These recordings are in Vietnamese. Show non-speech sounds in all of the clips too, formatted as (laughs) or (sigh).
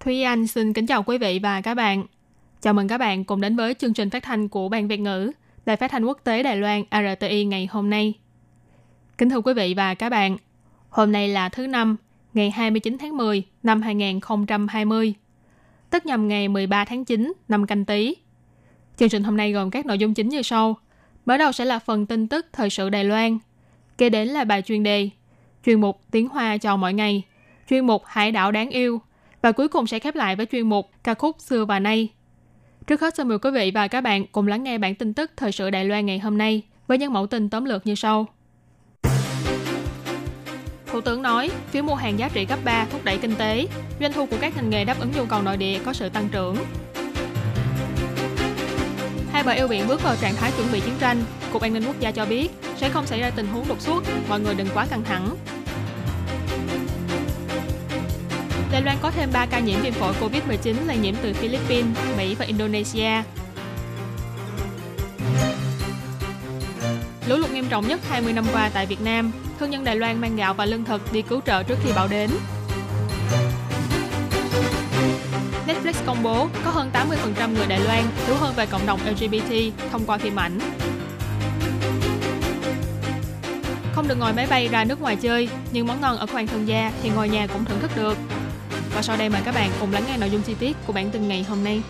Thúy Anh xin kính chào quý vị và các bạn. Chào mừng các bạn cùng đến với chương trình phát thanh của Ban Việt ngữ, Đài phát thanh quốc tế Đài Loan RTI ngày hôm nay. Kính thưa quý vị và các bạn, hôm nay là thứ năm, ngày 29 tháng 10 năm 2020, tức nhằm ngày 13 tháng 9 năm canh tí. Chương trình hôm nay gồm các nội dung chính như sau. Mở đầu sẽ là phần tin tức thời sự Đài Loan. Kế đến là bài chuyên đề, chuyên mục tiếng Hoa cho mỗi ngày, chuyên mục hải đảo đáng yêu, và cuối cùng sẽ khép lại với chuyên mục ca khúc xưa và nay. Trước hết xin mời quý vị và các bạn cùng lắng nghe bản tin tức thời sự Đài Loan ngày hôm nay với những mẫu tin tóm lược như sau. Thủ tướng nói, phiếu mua hàng giá trị cấp 3 thúc đẩy kinh tế, doanh thu của các ngành nghề đáp ứng nhu cầu nội địa có sự tăng trưởng. Hai bờ eo biển bước vào trạng thái chuẩn bị chiến tranh, Cục An ninh Quốc gia cho biết sẽ không xảy ra tình huống đột xuất, mọi người đừng quá căng thẳng. Đài Loan có thêm 3 ca nhiễm viêm phổi COVID-19 lây nhiễm từ Philippines, Mỹ và Indonesia. Lũ lụt nghiêm trọng nhất 20 năm qua tại Việt Nam, thương nhân Đài Loan mang gạo và lương thực đi cứu trợ trước khi bão đến. Netflix công bố có hơn 80% người Đài Loan hiểu hơn về cộng đồng LGBT thông qua phim ảnh. Không được ngồi máy bay ra nước ngoài chơi, nhưng món ngon ở khoang thương gia thì ngồi nhà cũng thưởng thức được. Và sau đây mời các bạn cùng lắng nghe nội dung chi tiết của bản tin ngày hôm nay.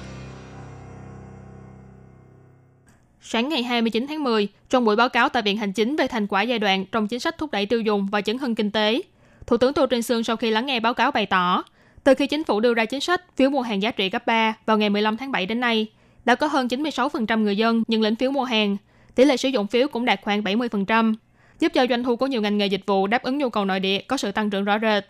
Sáng ngày 29 tháng 10, trong buổi báo cáo tại Viện Hành Chính về thành quả giai đoạn trong chính sách thúc đẩy tiêu dùng và chấn hưng kinh tế, Thủ tướng Tô Trinh Sương sau khi lắng nghe báo cáo bày tỏ, từ khi chính phủ đưa ra chính sách phiếu mua hàng giá trị cấp 3 vào ngày 15 tháng 7 đến nay, đã có hơn 96% người dân nhận lĩnh phiếu mua hàng. Tỷ lệ sử dụng phiếu cũng đạt khoảng 70%, giúp cho doanh thu của nhiều ngành nghề dịch vụ đáp ứng nhu cầu nội địa có sự tăng trưởng rõ rệt.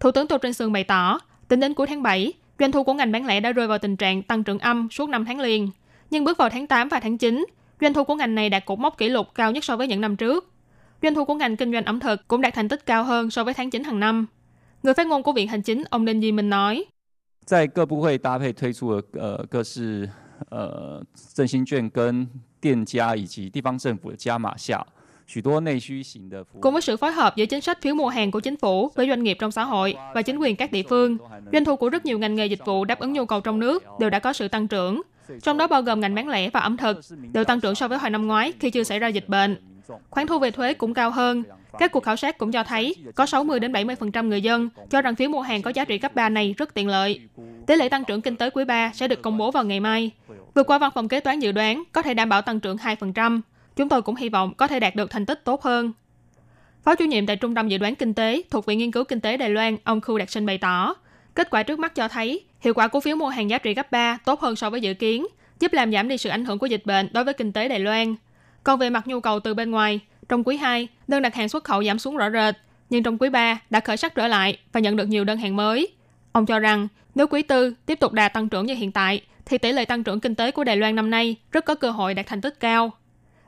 Thủ tướng Tô Trinh Sương bày tỏ, tính đến cuối tháng 7, doanh thu của ngành bán lẻ đã rơi vào tình trạng tăng trưởng âm suốt 5 tháng liền. Nhưng bước vào tháng 8 và tháng 9, doanh thu của ngành này đạt cột mốc kỷ lục cao nhất so với những năm trước. Doanh thu của ngành kinh doanh ẩm thực cũng đạt thành tích cao hơn so với tháng 9 hàng năm. Người phát ngôn của Viện Hành Chính ông Đinh Di Minh nói, 在各部会搭配推出的呃各式呃振兴券跟店家以及地方政府的加码下，许多内需型的服务 Cùng với sự phối hợp giữa chính sách phiếu mua hàng của chính phủ với doanh nghiệp trong xã hội và chính quyền các địa phương, doanh thu của rất nhiều ngành nghề dịch vụ đáp ứng nhu cầu trong nước đều đã có sự tăng trưởng. Trong đó bao gồm ngành bán lẻ và ẩm thực, đều tăng trưởng so với hồi năm ngoái khi chưa xảy ra dịch bệnh. Khoản thu về thuế cũng cao hơn. Các cuộc khảo sát cũng cho thấy có 60 đến 70% người dân cho rằng phiếu mua hàng có giá trị cấp 3 này rất tiện lợi. Tỷ lệ tăng trưởng kinh tế quý 3 sẽ được công bố vào ngày mai. Vượt qua văn phòng kế toán dự đoán có thể đảm bảo tăng trưởng 2%. Chúng tôi cũng hy vọng có thể đạt được thành tích tốt hơn. Phó chủ nhiệm tại Trung tâm Dự đoán Kinh tế thuộc Viện Nghiên cứu Kinh tế Đài Loan, ông Khu Đạt Sinh bày tỏ, kết quả trước mắt cho thấy hiệu quả của phiếu mua hàng giá trị gấp 3 tốt hơn so với dự kiến, giúp làm giảm đi sự ảnh hưởng của dịch bệnh đối với kinh tế Đài Loan. Còn về mặt nhu cầu từ bên ngoài, trong quý 2, đơn đặt hàng xuất khẩu giảm xuống rõ rệt, nhưng trong quý 3 đã khởi sắc trở lại và nhận được nhiều đơn hàng mới. Ông cho rằng, nếu quý tư tiếp tục đạt tăng trưởng như hiện tại, thì tỷ lệ tăng trưởng kinh tế của Đài Loan năm nay rất có cơ hội đạt thành tích cao.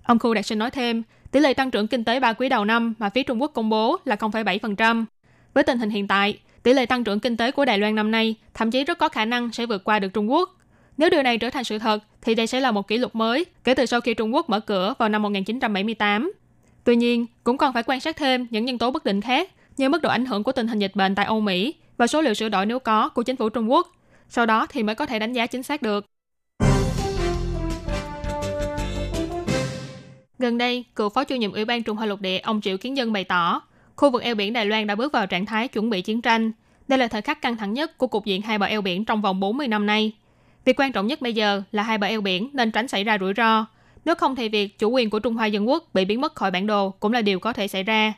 Ông Khu Đạt Sinh nói thêm, tỷ lệ tăng trưởng kinh tế 3 quý đầu năm mà phía Trung Quốc công bố là 0,7%. Với tình hình hiện tại, tỷ lệ tăng trưởng kinh tế của Đài Loan năm nay thậm chí rất có khả năng sẽ vượt qua được Trung Quốc. Nếu điều này trở thành sự thật, thì đây sẽ là một kỷ lục mới kể từ sau khi Trung Quốc mở cửa vào năm 1978. Tuy nhiên, cũng còn phải quan sát thêm những nhân tố bất định khác như mức độ ảnh hưởng của tình hình dịch bệnh tại Âu Mỹ và số liệu sửa đổi nếu có của chính phủ Trung Quốc. Sau đó thì mới có thể đánh giá chính xác được. Gần đây, cựu phó chủ nhiệm Ủy ban Trung Hoa Lục Địa ông Triệu Kiến Dân bày tỏ, khu vực eo biển Đài Loan đã bước vào trạng thái chuẩn bị chiến tranh. Đây là thời khắc căng thẳng nhất của cục diện hai bờ eo biển trong vòng 40 năm nay. Việc quan trọng nhất bây giờ là hai bờ eo biển nên tránh xảy ra rủi ro. Nếu không thì việc chủ quyền của Trung Hoa Dân Quốc bị biến mất khỏi bản đồ cũng là điều có thể xảy ra.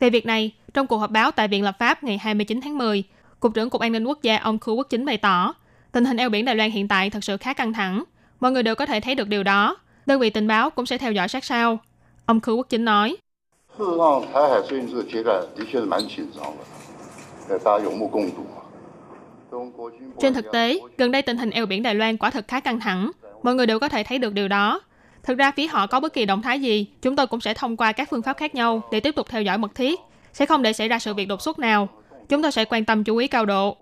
Về việc này, trong cuộc họp báo tại Viện Lập pháp ngày 29 tháng 10, Cục trưởng Cục An ninh Quốc gia ông Khu Quốc Chính bày tỏ, tình hình eo biển Đài Loan hiện tại thật sự khá căng thẳng. Mọi người đều có thể thấy được điều đó. Đơn vị tình báo cũng sẽ theo dõi sát sao. Ông Khứ Quốc Chính nói. Trên thực tế, gần đây tình hình eo biển Đài Loan quả thật khá căng thẳng. Mọi người đều có thể thấy được điều đó. Thực ra phía họ có bất kỳ động thái gì, chúng tôi cũng sẽ thông qua các phương pháp khác nhau để tiếp tục theo dõi mật thiết, sẽ không để xảy ra sự việc đột xuất nào. Chúng tôi sẽ quan tâm chú ý cao độ.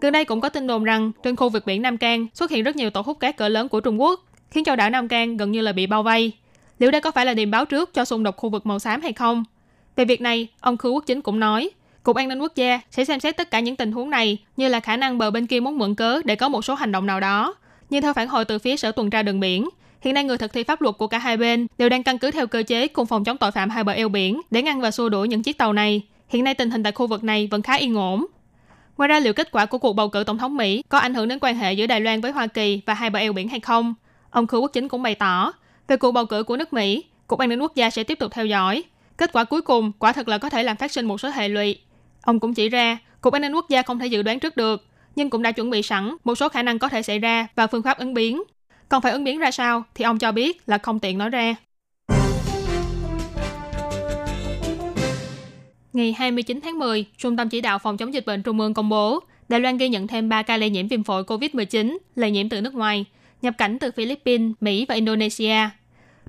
Gần đây cũng có tin đồn rằng trên khu vực biển Nam Cang xuất hiện rất nhiều tổ hút cát cỡ lớn của Trung Quốc khiến cho đảo Nam Cang gần như là bị bao vây. Liệu đây có phải là điềm báo trước cho xung đột khu vực màu xám hay không? Về việc này, ông Khư Quốc Chính cũng nói, Cục An ninh Quốc gia sẽ xem xét tất cả những tình huống này như là khả năng bờ bên kia muốn mượn cớ để có một số hành động nào đó. Nhưng theo phản hồi từ phía Sở tuần tra đường biển, hiện nay người thực thi pháp luật của cả hai bên đều đang căn cứ theo cơ chế cùng phòng chống tội phạm hai bờ eo biển để ngăn và xua đuổi những chiếc tàu này. Hiện nay tình hình tại khu vực này vẫn khá yên ổn. Ngoài ra liệu kết quả của cuộc bầu cử tổng thống Mỹ có ảnh hưởng đến quan hệ giữa Đài Loan với Hoa Kỳ và hai bờ eo biển hay không? Ông Khư Quốc Chính cũng bày tỏ, về cuộc bầu cử của nước Mỹ, Cục An ninh Quốc gia sẽ tiếp tục theo dõi. Kết quả cuối cùng quả thật là có thể làm phát sinh một số hệ lụy. Ông cũng chỉ ra, Cục An ninh Quốc gia không thể dự đoán trước được, nhưng cũng đã chuẩn bị sẵn một số khả năng có thể xảy ra và phương pháp ứng biến. Còn phải ứng biến ra sao thì ông cho biết là không tiện nói ra. Ngày 29 tháng 10, Trung tâm Chỉ đạo Phòng chống dịch bệnh Trung ương công bố, Đài Loan ghi nhận thêm 3 ca lây nhiễm viêm phổi COVID-19, lây nhiễm từ nước ngoài, nhập cảnh từ Philippines, Mỹ và Indonesia.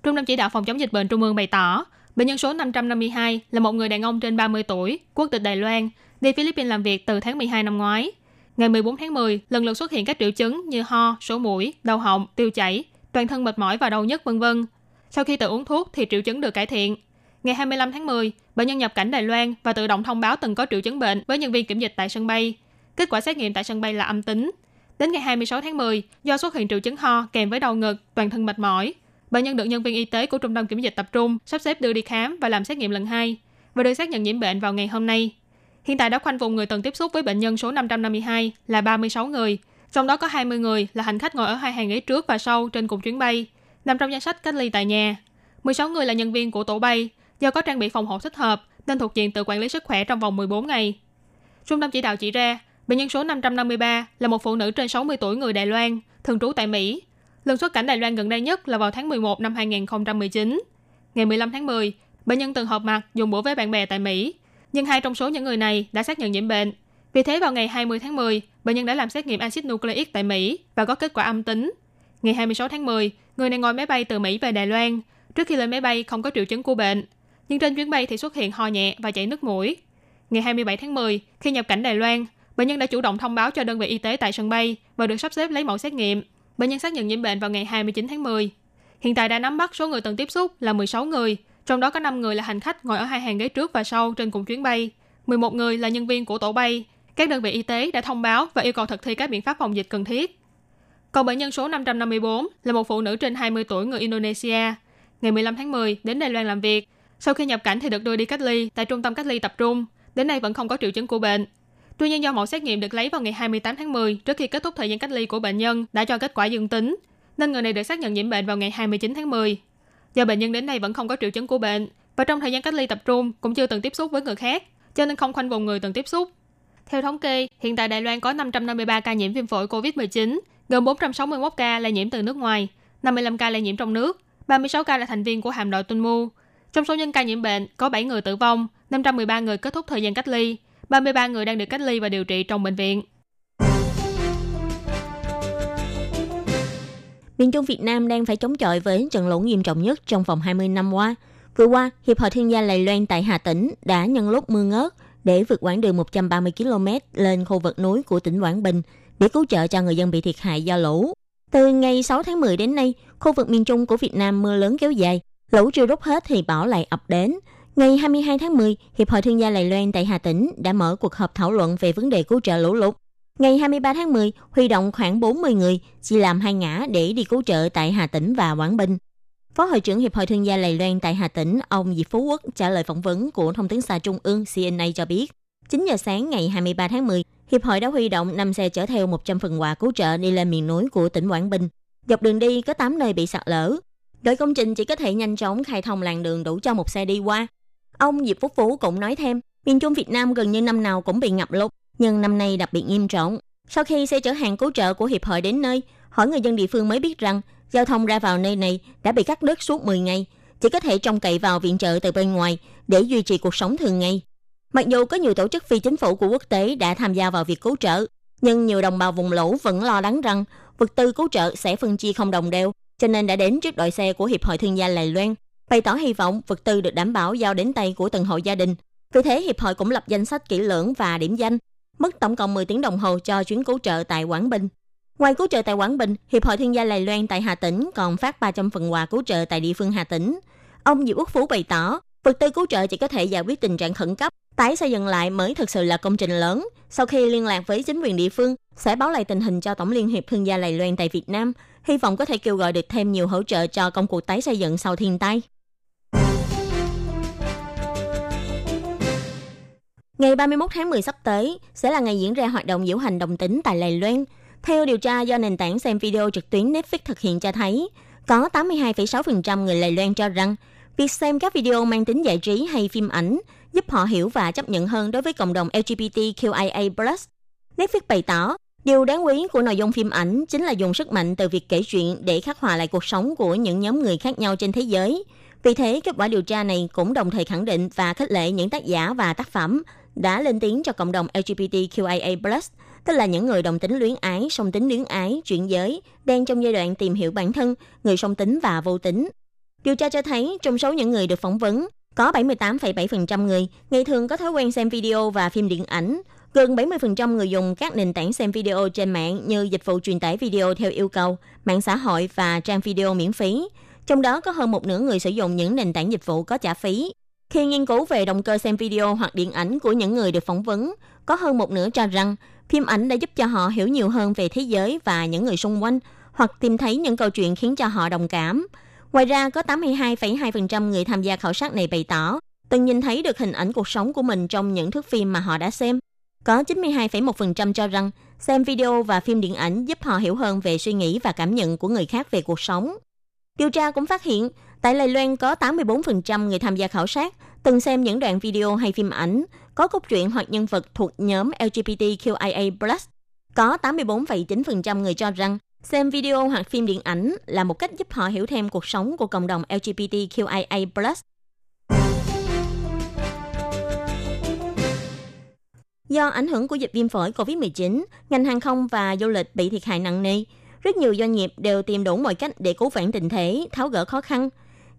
Trung tâm Chỉ đạo Phòng chống dịch bệnh Trung ương bày tỏ, bệnh nhân số 552 là một người đàn ông trên 30 tuổi, quốc tịch Đài Loan, đi Philippines làm việc từ tháng 12 năm ngoái. Ngày 14 tháng 10, lần lượt xuất hiện các triệu chứng như ho, sổ mũi, đau họng, tiêu chảy, toàn thân mệt mỏi và đau nhức vân vân. Sau khi tự uống thuốc thì triệu chứng được cải thiện. Ngày 25 tháng 10, bệnh nhân nhập cảnh Đài Loan và tự động thông báo từng có triệu chứng bệnh với nhân viên kiểm dịch tại sân bay. Kết quả xét nghiệm tại sân bay là âm tính. Đến ngày 26 tháng 10, do xuất hiện triệu chứng ho kèm với đau ngực, toàn thân mệt mỏi, bệnh nhân được nhân viên y tế của trung tâm kiểm dịch tập trung sắp xếp đưa đi khám và làm xét nghiệm lần hai và được xác nhận nhiễm bệnh vào ngày hôm nay. Hiện tại đã khoanh vùng người từng tiếp xúc với bệnh nhân số 552 là 36 người, trong đó có 20 người là hành khách ngồi ở hai hàng ghế trước và sau trên cùng chuyến bay, nằm trong danh sách cách ly tại nhà. 16 người là nhân viên của tổ bay, do có trang bị phòng hộ thích hợp nên thuộc diện tự quản lý sức khỏe trong vòng 14 ngày. Trung tâm chỉ đạo chỉ ra, bệnh nhân số 553 là một phụ nữ trên 60 tuổi người Đài Loan, thường trú tại Mỹ. Lần xuất cảnh Đài Loan gần đây nhất là vào tháng 11 năm 2019. Ngày 15 tháng 10, bệnh nhân từng họp mặt dùng bữa với bạn bè tại Mỹ, nhưng hai trong số những người này đã xác nhận nhiễm bệnh. Vì thế vào ngày 20 tháng 10, bệnh nhân đã làm xét nghiệm axit nucleic tại Mỹ và có kết quả âm tính. Ngày 26 tháng 10, người này ngồi máy bay từ Mỹ về Đài Loan. Trước khi lên máy bay không có triệu chứng của bệnh, nhưng trên chuyến bay thì xuất hiện ho nhẹ và chảy nước mũi. Ngày 27 tháng 10, khi nhập cảnh Đài Loan, bệnh nhân đã chủ động thông báo cho đơn vị y tế tại sân bay và được sắp xếp lấy mẫu xét nghiệm. Bệnh nhân xác nhận nhiễm bệnh vào ngày 29 tháng 10. Hiện tại đã nắm bắt số người từng tiếp xúc là 16 người, trong đó có 5 người là hành khách ngồi ở hai hàng ghế trước và sau trên cùng chuyến bay. 11 người là nhân viên của tổ bay. Các đơn vị y tế đã thông báo và yêu cầu thực thi các biện pháp phòng dịch cần thiết. Còn bệnh nhân số 554 là một phụ nữ trên 20 tuổi người Indonesia. Ngày 15 tháng 10 đến Đài Loan làm việc. Sau khi nhập cảnh thì được đưa đi cách ly tại trung tâm cách ly tập trung. Đến nay vẫn không có triệu chứng của bệnh. Tuy nhiên do mẫu xét nghiệm được lấy vào ngày 28 tháng 10 trước khi kết thúc thời gian cách ly của bệnh nhân đã cho kết quả dương tính, nên người này được xác nhận nhiễm bệnh vào ngày 29 tháng 10. Do bệnh nhân đến nay vẫn không có triệu chứng của bệnh và trong thời gian cách ly tập trung cũng chưa từng tiếp xúc với người khác, cho nên không khoanh vùng người từng tiếp xúc. Theo thống kê, hiện tại Đài Loan có 553 ca nhiễm viêm phổi COVID-19, gồm 461 ca là nhiễm từ nước ngoài, 55 ca là nhiễm trong nước, 36 ca là thành viên của hạm đội Tunmu. Trong số nhân ca nhiễm bệnh, có 7 người tử vong, 513 người kết thúc thời gian cách ly, 33 người đang được cách ly và điều trị trong bệnh viện. Miền Trung Việt Nam đang phải chống chọi với trận lũ nghiêm trọng nhất trong vòng 20 năm qua. Vừa qua, Hiệp hội Thương gia lầy Loan tại Hà Tĩnh đã nhân lúc mưa ngớt để vượt quãng đường 130 km lên khu vực núi của tỉnh Quảng Bình để cứu trợ cho người dân bị thiệt hại do lũ. Từ ngày 6 tháng 10 đến nay, khu vực miền Trung của Việt Nam mưa lớn kéo dài, lũ chưa rút hết thì bão lại ập đến. Ngày 22 tháng 10, Hiệp hội Thương gia Lài Loan tại Hà Tĩnh đã mở cuộc họp thảo luận về vấn đề cứu trợ lũ lụt. Ngày 23 tháng 10, huy động khoảng 40 người, chỉ làm hai ngã để đi cứu trợ tại Hà Tĩnh và Quảng Bình. Phó hội trưởng Hiệp hội Thương gia Lài Loan tại Hà Tĩnh, ông Diệp Phú Quốc trả lời phỏng vấn của Thông tấn xã Trung ương CNA cho biết, 9 giờ sáng ngày 23 tháng 10, Hiệp hội đã huy động 5 xe chở theo 100 phần quà cứu trợ đi lên miền núi của tỉnh Quảng Bình. Dọc đường đi có 8 nơi bị sạt lở. Đội công trình chỉ có thể nhanh chóng khai thông làn đường đủ cho một xe đi qua. Ông Diệp Phúc Phú cũng nói thêm, miền Trung Việt Nam gần như năm nào cũng bị ngập lụt, nhưng năm nay đặc biệt nghiêm trọng. Sau khi xe chở hàng cứu trợ của Hiệp hội đến nơi, hỏi người dân địa phương mới biết rằng giao thông ra vào nơi này đã bị cắt đứt suốt 10 ngày, chỉ có thể trông cậy vào viện trợ từ bên ngoài để duy trì cuộc sống thường ngày. Mặc dù có nhiều tổ chức phi chính phủ của quốc tế đã tham gia vào việc cứu trợ, Nhưng nhiều đồng bào vùng lũ vẫn lo lắng rằng vật tư cứu trợ sẽ phân chia không đồng đều, cho nên đã đến trước đội xe của Hiệp hội Thương gia Lài Loan, bày tỏ hy vọng vật tư được đảm bảo giao đến tay của từng hộ gia đình. Vì thế, Hiệp hội cũng lập danh sách kỹ lưỡng và điểm danh, mất tổng cộng 10 tiếng đồng hồ cho chuyến cứu trợ tại Quảng Bình. Ngoài cứu trợ tại Quảng Bình, Hiệp hội Thương gia Lài Loan tại Hà Tĩnh còn phát 300 phần quà cứu trợ tại địa phương Hà Tĩnh. Ông Diệp Quốc Phú bày tỏ, vật tư cứu trợ chỉ có thể giải quyết tình trạng khẩn cấp, tái xây dựng lại mới thực sự là công trình lớn. Sau khi liên lạc với chính quyền địa phương, sẽ báo lại tình hình cho Tổng Liên hiệp Thương gia Lài Loan tại Việt Nam, hy vọng có thể kêu gọi được thêm nhiều hỗ trợ cho công cuộc tái xây dựng sau thiên tai. Ngày 31 tháng 10 sắp tới sẽ là ngày diễn ra hoạt động diễu hành đồng tính tại Lài Loan. Theo điều tra do nền tảng xem video trực tuyến Netflix thực hiện cho thấy, có 82,6% người Lài Loan cho rằng việc xem các video mang tính giải trí hay phim ảnh giúp họ hiểu và chấp nhận hơn đối với cộng đồng LGBTQIA+. Netflix bày tỏ, điều đáng quý của nội dung phim ảnh chính là dùng sức mạnh từ việc kể chuyện để khắc họa lại cuộc sống của những nhóm người khác nhau trên thế giới. Vì thế, kết quả điều tra này cũng đồng thời khẳng định và khích lệ những tác giả và tác phẩm đã lên tiếng cho cộng đồng LGBTQIA+, tức là những người đồng tính luyến ái, song tính luyến ái, chuyển giới, đang trong giai đoạn tìm hiểu bản thân, người song tính và vô tính. Điều tra cho thấy, trong số những người được phỏng vấn, có 78,7% người ngày thường có thói quen xem video và phim điện ảnh. Gần 70% người dùng các nền tảng xem video trên mạng như dịch vụ truyền tải video theo yêu cầu, mạng xã hội và trang video miễn phí. Trong đó có hơn một nửa người sử dụng những nền tảng dịch vụ có trả phí. Khi nghiên cứu về động cơ xem video hoặc điện ảnh của những người được phỏng vấn, có hơn một nửa cho rằng phim ảnh đã giúp cho họ hiểu nhiều hơn về thế giới và những người xung quanh, hoặc tìm thấy những câu chuyện khiến cho họ đồng cảm. Ngoài ra, có 82,2% người tham gia khảo sát này bày tỏ từng nhìn thấy được hình ảnh cuộc sống của mình trong những thước phim mà họ đã xem. Có 92,1% cho rằng xem video và phim điện ảnh giúp họ hiểu hơn về suy nghĩ và cảm nhận của người khác về cuộc sống. Điều tra cũng phát hiện, tại Lài Loan có 84% người tham gia khảo sát từng xem những đoạn video hay phim ảnh có cốt truyện hoặc nhân vật thuộc nhóm LGBTQIA+. Có 84,9% người cho rằng xem video hoặc phim điện ảnh là một cách giúp họ hiểu thêm cuộc sống của cộng đồng LGBTQIA+. Do ảnh hưởng của dịch viêm phổi COVID-19, ngành hàng không và du lịch bị thiệt hại nặng nề. Rất nhiều doanh nghiệp đều tìm đủ mọi cách để cứu vãn tình thế, tháo gỡ khó khăn.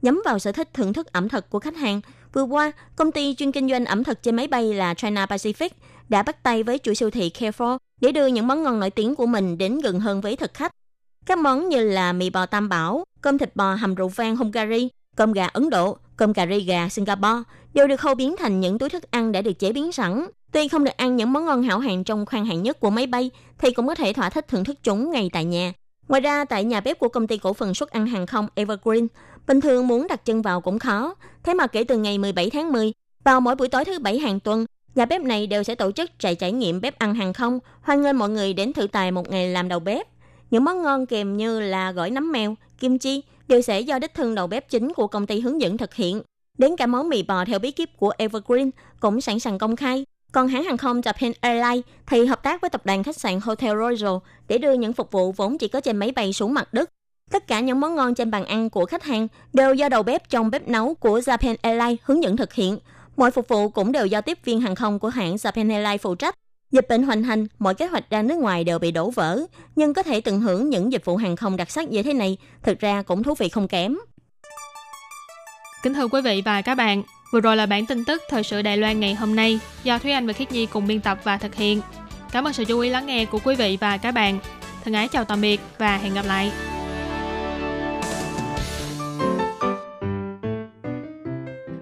Nhắm vào sở thích thưởng thức ẩm thực của khách hàng, vừa qua, công ty chuyên kinh doanh ẩm thực trên máy bay là China Pacific đã bắt tay với chuỗi siêu thị Carrefour để đưa những món ngon nổi tiếng của mình đến gần hơn với thực khách. Các món như là mì bò tam bảo, cơm thịt bò hầm rượu vang Hungary, cơm gà Ấn Độ, cơm cà ri gà Singapore đều được khâu biến thành những túi thức ăn đã được chế biến sẵn. Tuy không được ăn những món ngon hảo hạng trong khoang hạng nhất của máy bay, thì cũng có thể thỏa thích thưởng thức chúng ngay tại nhà. Ngoài ra, tại nhà bếp của công ty cổ phần xuất ăn hàng không Evergreen, bình thường muốn đặt chân vào cũng khó. Thế mà kể từ ngày 17 tháng 10, vào mỗi buổi tối thứ bảy hàng tuần, nhà bếp này đều sẽ tổ chức trại trải nghiệm bếp ăn hàng không, hoan nghênh mọi người đến thử tài một ngày làm đầu bếp. Những món ngon kèm như là gỏi nấm mèo, kim chi đều sẽ do đích thân đầu bếp chính của công ty hướng dẫn thực hiện. Đến cả món mì bò theo bí kíp của Evergreen cũng sẵn sàng công khai. Còn hãng hàng không Japan Airlines thì hợp tác với tập đoàn khách sạn Hotel Royal để đưa những phục vụ vốn chỉ có trên máy bay xuống mặt đất. Tất cả những món ngon trên bàn ăn của khách hàng đều do đầu bếp trong bếp nấu của Japan Airlines hướng dẫn thực hiện. Mọi phục vụ cũng đều do tiếp viên hàng không của hãng Japan Airlines phụ trách. Dịch bệnh hoành hành, mọi kế hoạch ra nước ngoài đều bị đổ vỡ, nhưng có thể tận hưởng những dịch vụ hàng không đặc sắc như thế này, thực ra cũng thú vị không kém. Kính thưa quý vị và các bạn, vừa rồi là bản tin tức thời sự Đài Loan ngày hôm nay do Thúy Anh và Khiết Nhi cùng biên tập và thực hiện. Cảm ơn sự chú ý lắng nghe của quý vị và các bạn. Thân ái chào tạm biệt và hẹn gặp lại.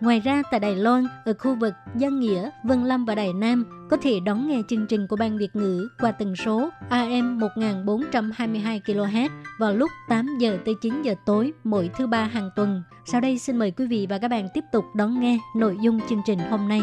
Ngoài ra tại Đài Loan, ở khu vực Giang Nghĩa, Vân Lâm và Đài Nam có thể đón nghe chương trình của Ban Việt ngữ qua tần số AM 1422 kHz vào lúc 8 giờ tới 9 giờ tối mỗi thứ ba hàng tuần. Sau đây xin mời quý vị và các bạn tiếp tục đón nghe nội dung chương trình hôm nay.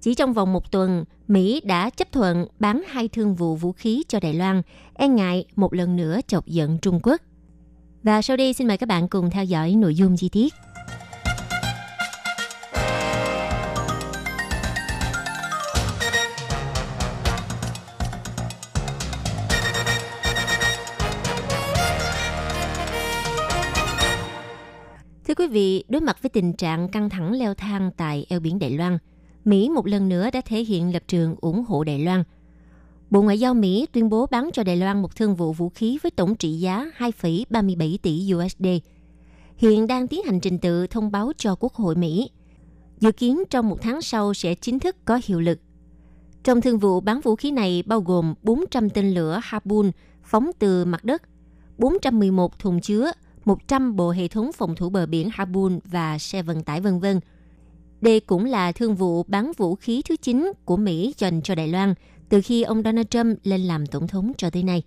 Chỉ trong vòng một tuần, Mỹ đã chấp thuận bán hai thương vụ vũ khí cho Đài Loan, e ngại một lần nữa chọc giận Trung Quốc. Và sau đây xin mời các bạn cùng theo dõi nội dung chi tiết. Thưa quý vị, đối mặt với tình trạng căng thẳng leo thang tại eo biển Đài Loan, Mỹ một lần nữa đã thể hiện lập trường ủng hộ Đài Loan. Bộ Ngoại giao Mỹ tuyên bố bán cho Đài Loan một thương vụ vũ khí với tổng trị giá 2,37 tỷ USD. Hiện đang tiến hành trình tự thông báo cho Quốc hội Mỹ. Dự kiến trong một tháng sau sẽ chính thức có hiệu lực. Trong thương vụ bán vũ khí này bao gồm 400 tên lửa Harpoon phóng từ mặt đất, 411 thùng chứa, 100 bộ hệ thống phòng thủ bờ biển Harpoon và xe vận tải vân vân. Đây cũng là thương vụ bán vũ khí thứ 9 của Mỹ dành cho Đài Loan từ khi ông Donald Trump lên làm tổng thống cho tới nay.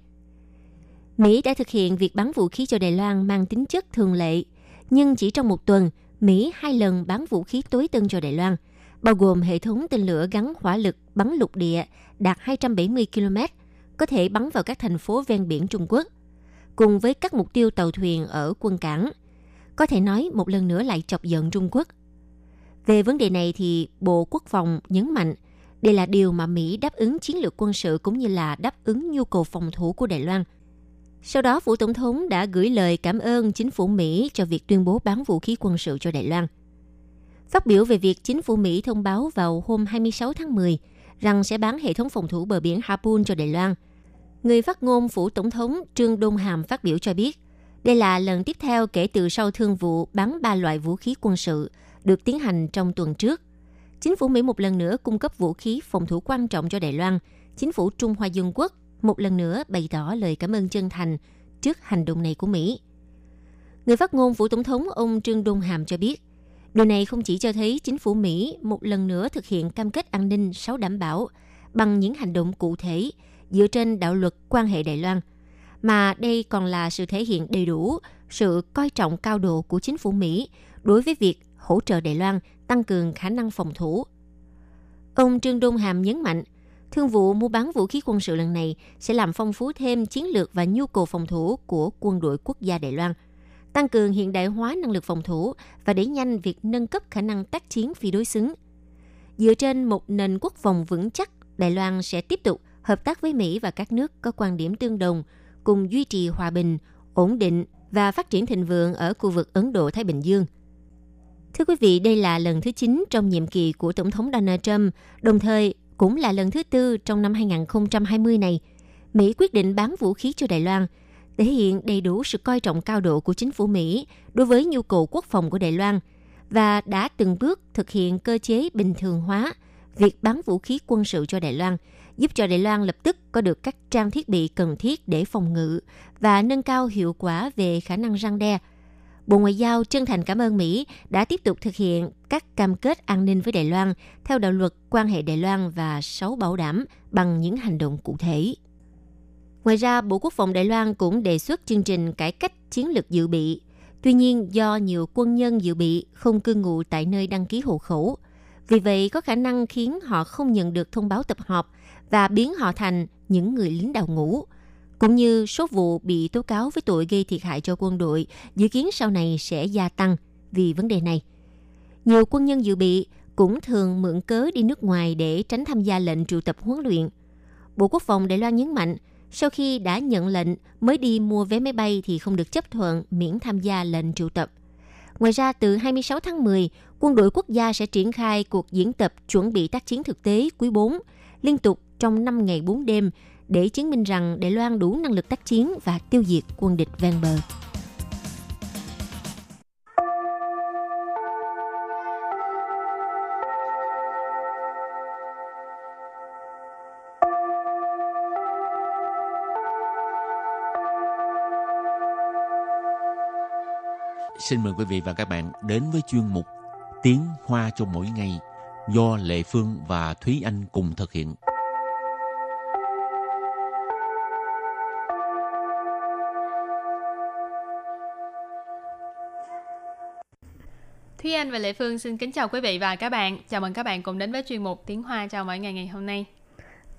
Mỹ đã thực hiện việc bán vũ khí cho Đài Loan mang tính chất thường lệ, nhưng chỉ trong một tuần, Mỹ hai lần bán vũ khí tối tân cho Đài Loan, bao gồm hệ thống tên lửa gắn hỏa lực bắn lục địa đạt 270 km, có thể bắn vào các thành phố ven biển Trung Quốc – cùng với các mục tiêu tàu thuyền ở quân cảng. Có thể nói một lần nữa lại chọc giận Trung Quốc. Về vấn đề này thì Bộ Quốc phòng nhấn mạnh đây là điều mà Mỹ đáp ứng chiến lược quân sự cũng như là đáp ứng nhu cầu phòng thủ của Đài Loan. Sau đó, Phủ Tổng thống đã gửi lời cảm ơn chính phủ Mỹ cho việc tuyên bố bán vũ khí quân sự cho Đài Loan. Phát biểu về việc chính phủ Mỹ thông báo vào hôm 26 tháng 10 rằng sẽ bán hệ thống phòng thủ bờ biển Harpoon cho Đài Loan – Người phát ngôn phủ tổng thống Trương Đôn Hàm phát biểu cho biết, đây là lần tiếp theo kể từ sau thương vụ bán ba loại vũ khí quân sự được tiến hành trong tuần trước. Chính phủ Mỹ một lần nữa cung cấp vũ khí phòng thủ quan trọng cho Đài Loan. Chính phủ Trung Hoa Dân Quốc một lần nữa bày tỏ lời cảm ơn chân thành trước hành động này của Mỹ. Người phát ngôn phủ tổng thống ông Trương Đôn Hàm cho biết, điều này không chỉ cho thấy chính phủ Mỹ một lần nữa thực hiện cam kết an ninh sáu đảm bảo bằng những hành động cụ thể dựa trên đạo luật quan hệ Đài Loan, mà đây còn là sự thể hiện đầy đủ sự coi trọng cao độ của chính phủ Mỹ đối với việc hỗ trợ Đài Loan tăng cường khả năng phòng thủ. Ông Trương Đôn Hàm nhấn mạnh, thương vụ mua bán vũ khí quân sự lần này sẽ làm phong phú thêm chiến lược và nhu cầu phòng thủ của quân đội quốc gia Đài Loan, tăng cường hiện đại hóa năng lực phòng thủ và đẩy nhanh việc nâng cấp khả năng tác chiến phi đối xứng. Dựa trên một nền quốc phòng vững chắc, Đài Loan sẽ tiếp tục hợp tác với Mỹ và các nước có quan điểm tương đồng, cùng duy trì hòa bình, ổn định và phát triển thịnh vượng ở khu vực Ấn Độ-Thái Bình Dương. Thưa quý vị, đây là lần thứ 9 trong nhiệm kỳ của Tổng thống Donald Trump, đồng thời cũng là lần thứ tư trong năm 2020 này. Mỹ quyết định bán vũ khí cho Đài Loan, thể hiện đầy đủ sự coi trọng cao độ của chính phủ Mỹ đối với nhu cầu quốc phòng của Đài Loan và đã từng bước thực hiện cơ chế bình thường hóa việc bán vũ khí quân sự cho Đài Loan – giúp cho Đài Loan lập tức có được các trang thiết bị cần thiết để phòng ngự và nâng cao hiệu quả về khả năng răng đe. Bộ Ngoại giao chân thành cảm ơn Mỹ đã tiếp tục thực hiện các cam kết an ninh với Đài Loan theo đạo luật quan hệ Đài Loan và sáu bảo đảm bằng những hành động cụ thể. Ngoài ra, Bộ Quốc phòng Đài Loan cũng đề xuất chương trình cải cách chiến lược dự bị. Tuy nhiên, do nhiều quân nhân dự bị không cư ngụ tại nơi đăng ký hộ khẩu, vì vậy có khả năng khiến họ không nhận được thông báo tập hợp và biến họ thành những người lính đào ngũ, cũng như số vụ bị tố cáo với tội gây thiệt hại cho quân đội dự kiến sau này sẽ gia tăng vì vấn đề này. Nhiều quân nhân dự bị cũng thường mượn cớ đi nước ngoài để tránh tham gia lệnh triệu tập huấn luyện. Bộ Quốc phòng Đài Loan nhấn mạnh, sau khi đã nhận lệnh mới đi mua vé máy bay thì không được chấp thuận miễn tham gia lệnh triệu tập. Ngoài ra, từ 26 tháng 10, quân đội quốc gia sẽ triển khai cuộc diễn tập chuẩn bị tác chiến thực tế quý 4, liên tục trong 5 ngày 4 đêm để chứng minh rằng Đài Loan đủ năng lực tác chiến và tiêu diệt quân địch ven bờ. Xin mời quý vị và các bạn đến với chuyên mục Tiếng Hoa cho mỗi ngày do Lệ Phương và Thúy Anh cùng thực hiện. Thúy Anh và Lệ Phương xin kính chào quý vị và các bạn. Chào mừng các bạn cùng đến với chuyên mục Tiếng Hoa chào mỗi ngày ngày hôm nay.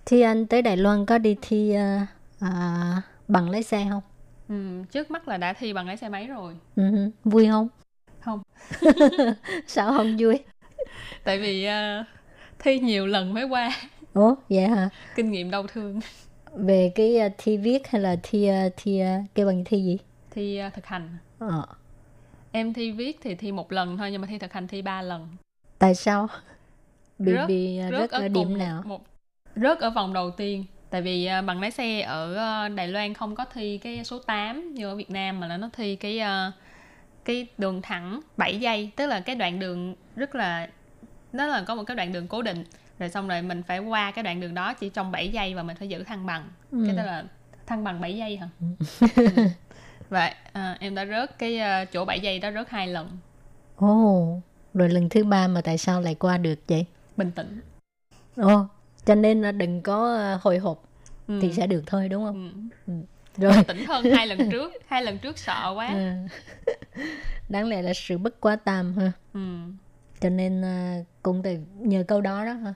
Thi Anh tới Đài Loan có đi thi uh, uh, bằng lái xe không? Ừ, trước mắt là đã thi bằng lái xe máy rồi. Ừ, vui không? Không. (laughs) Sao không vui? (laughs) Tại vì uh, thi nhiều lần mới qua. Ủa, vậy hả? Kinh nghiệm đau thương. Về cái uh, thi viết hay là thi uh, thi uh, cái bằng thi gì? Thi uh, thực hành. Ờ. Em thi viết thì thi một lần thôi nhưng mà thi thực hành thi ba lần. Tại sao? Bị Rớt- bị uh, rớt ở điểm cùng nào? Một, rớt ở vòng đầu tiên. Tại vì uh, bằng lái xe ở uh, Đài Loan không có thi cái số 8 như ở Việt Nam mà là nó thi cái cái đường thẳng 7 giây, tức là cái đoạn đường rất là nó là có một cái đoạn đường cố định rồi xong rồi mình phải qua cái đoạn đường đó chỉ trong 7 giây và mình phải giữ thăng bằng. Ừ. Cái đó là thăng bằng 7 giây hả? (laughs) Vậy à, em đã rớt cái uh, chỗ 7 giây đó rớt hai lần. Ồ, rồi lần thứ ba mà tại sao lại qua được vậy? Bình tĩnh. Ồ, cho nên đừng có uh, hồi hộp Ừ. thì sẽ được thôi đúng không? Ừ. Rồi. Bình tĩnh hơn hai lần trước. Hai lần trước sợ quá. Ừ. (laughs) Đáng lẽ là sự bất quá tam ha. Ừ. Cho nên cũng từ nhờ câu đó đó ha.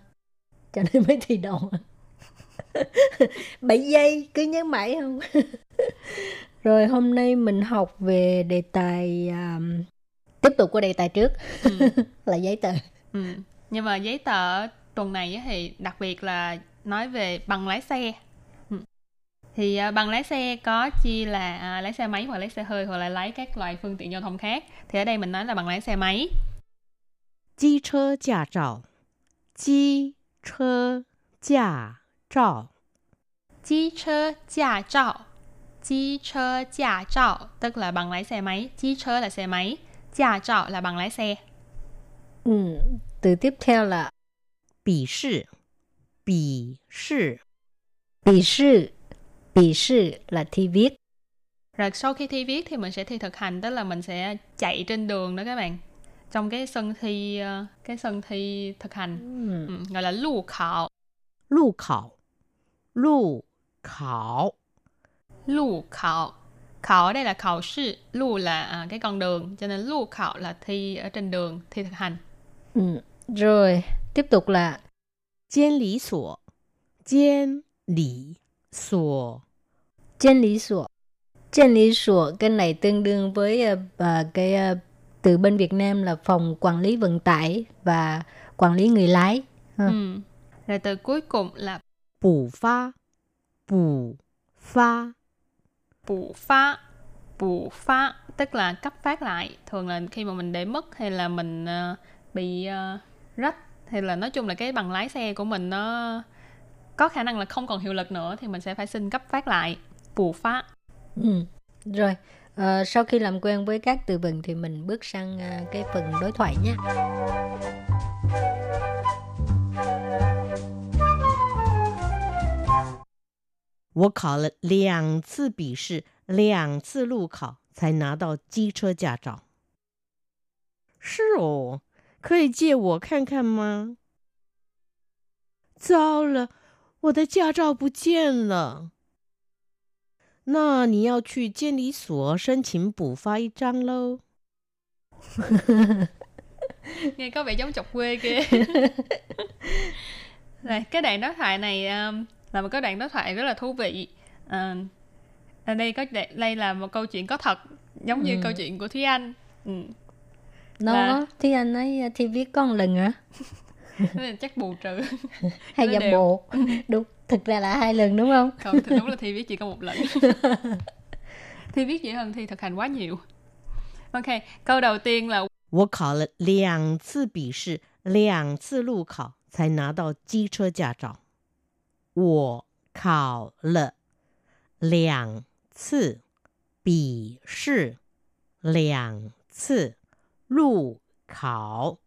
Cho nên mới thi đậu. (laughs) 7 giây cứ nhớ mãi không? (laughs) rồi hôm nay mình học về đề tài um, tiếp tục của đề tài trước. Ừ. (laughs) là giấy tờ. Ừ. nhưng mà giấy tờ tuần này thì đặc biệt là nói về bằng lái xe. Ừ. thì à, bằng lái xe có chia là à, lái xe máy hoặc lái xe hơi hoặc là lái các loại phương tiện giao thông khác. Thì ở đây mình nói là bằng lái xe máy. Chi chơ giả trào. Chi chơ giả trào. Chi chơ giả trào. Chi chơ giả trạo tức là bằng lái xe máy. Chi chơ là xe máy, giả trạo là bằng lái xe. Ừ, từ tiếp theo là bỉ sư. Bỉ sư. Bỉ sư. Bỉ sư là thi viết. Rồi sau khi thi viết thì mình sẽ thi thực hành, tức là mình sẽ chạy trên đường đó các bạn. Trong cái sân thi ờ, cái sân thi thực hành ừ. Ừ, gọi là lưu khảo. Lưu khảo. Lưu khảo lưu khảo khảo ở đây là khảo sư lưu là à, cái con đường cho nên lưu khảo là thi ở trên đường thi thực hành ừ. rồi tiếp tục là Chiên lý sổ Chiên lý sổ Chiên lý sổ Chiên lý sổ Cái này tương đương với uh, cái uh, từ bên Việt Nam là phòng quản lý vận tải và quản lý người lái. Ừ. Rồi từ cuối cùng là bù pha. Bù pha bù phá. Bù phá tức là cấp phát lại. Thường là khi mà mình để mất hay là mình uh, bị uh, rách hay là nói chung là cái bằng lái xe của mình nó có khả năng là không còn hiệu lực nữa thì mình sẽ phải xin cấp phát lại. Bù phá. Ừ. Rồi ờ, sau khi làm quen với các từ vựng thì mình bước sang ờ, cái phần đối thoại nhé. 我考了两次笔试，两次路考，才拿到机车驾照。是哦，可以借我看看吗？糟了，我的驾照不见了。那你要去监理所申请补发一张喽。 nghe có vẻ giống chọc quê kia Rồi, cái đoạn đối thoại này um, là một cái đoạn đối thoại rất là thú vị à, ở đây có đây là một câu chuyện có thật giống như Ừ. câu chuyện của thúy anh ừ. Nó Là- thì anh ấy ờ, thi viết con lần hả? Thế (laughs) nên chắc bù trừ (laughs) Hay Nó giảm đều. bộ? (laughs) Đúng, thực ra là hai lần đúng không? không thì đúng là thi viết chỉ có một lần thi viết dễ hơn thi thực hành quá nhiều ok câu đầu tiên là 我考了两次笔试，两次路考，才拿到机车驾照。 我考了两次笔试，两次路考，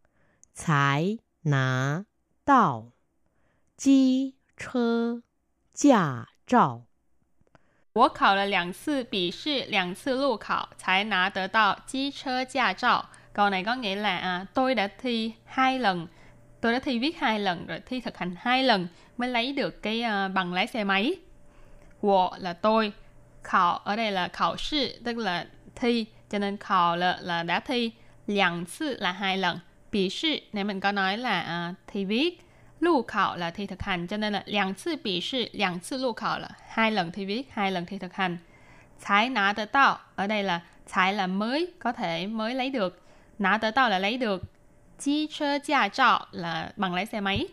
才拿到机车驾照。 我考了两次笔试，两次路考才拿得到机车驾照. Câu này có nghĩa là à, tôi đã thi hai lần, tôi đã thi viết hai lần rồi thi thực hành hai lần mới lấy được cái uh, bằng lái xe máy. Wo là tôi, khảo ở đây là khảo sư tức là thi, cho nên khảo là là đã thi, liang sư là hai lần, bỉ sư này mình có nói là uh, thi viết, lưu khảo là thi thực hành, cho nên là liang sư bỉ sư, liang sư lưu khảo là hai lần thi viết, hai lần thi thực hành. Thái nã tới tao, ở đây là thái là mới, có thể mới lấy được, nã tới tao là lấy được, chi chơ gia trọ là bằng lái xe máy.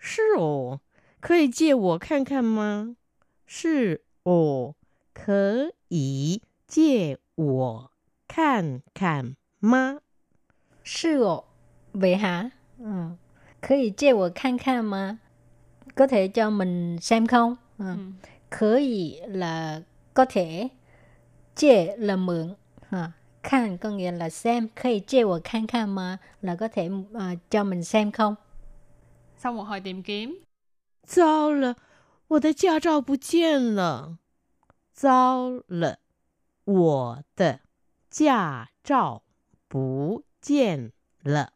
是哦，可以借我看看吗？是哦，可以借我看看吗？是哦，vậy hả? Ừ. 可以借我看看吗? Có thể cho mình xem không? Ừ. Ừ. Khở ý là có thể, chê là mượn, à, khăn có nghĩa là xem, có thể chê của khăn khăn mà là có thể à, cho mình xem không? sau một hồi tìm kiếm 糟了，我的驾照不见了！糟了，我的驾照不见了。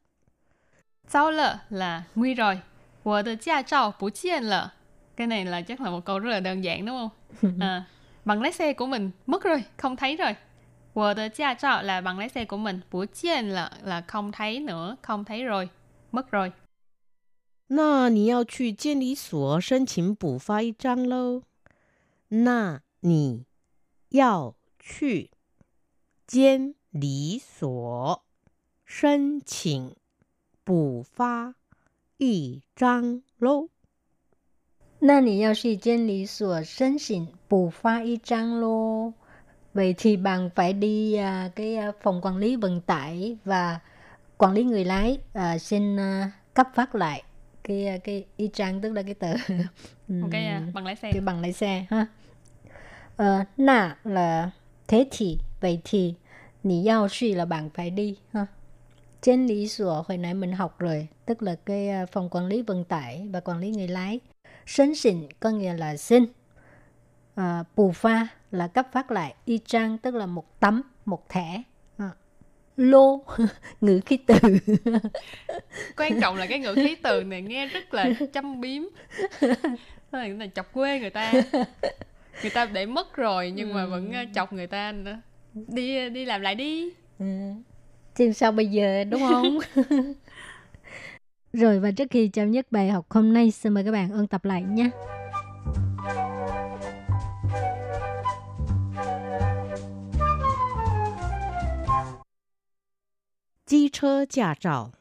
Sao lờ là nguy rồi. Wo de gia trao bù chiên lờ. Cái này là chắc là một câu rất là đơn giản đúng không? (laughs) À, bằng lái xe của mình mất rồi, không thấy rồi. Wo de gia trao là bằng lái xe của mình, bù chiên là là không thấy nữa, không thấy rồi, mất rồi. 那你要去监理所申请补发一张喽。那你要去监理所申请补发一张喽。那你要去监理所申请补发一张 lô. Vậy thì bạn phải đi à, cái à, phòng quản lý vận tải và quản lý người lái à, xin à, cấp phát lại cái à, cái y trang tức là cái tờ (laughs) cái à, ừm, bằng lái xe. cái bằng lái xe ha. Ờ, nà là thế thì vậy thì nì yao suy là bạn phải đi ha. Trên lý sủa hồi nãy mình học rồi, tức là cái à, phòng quản lý vận tải và quản lý người lái. Sân xịn có nghĩa là xin. À, bù pha là cấp phát lại. Y trang tức là một tấm, một thẻ. Lô, (laughs) ngữ khí từ. Quan trọng là cái ngữ khí từ này nghe rất là châm biếm. Là, là chọc quê người ta. Người ta để mất rồi nhưng mà vẫn ờ, chọc người ta nữa. Đi đi làm lại đi. Ừ. Chứ sao bây giờ đúng không? (laughs) Rồi và trước khi chấm dứt bài học hôm nay, xin mời các bạn ôn tập lại nhé. 车驾照，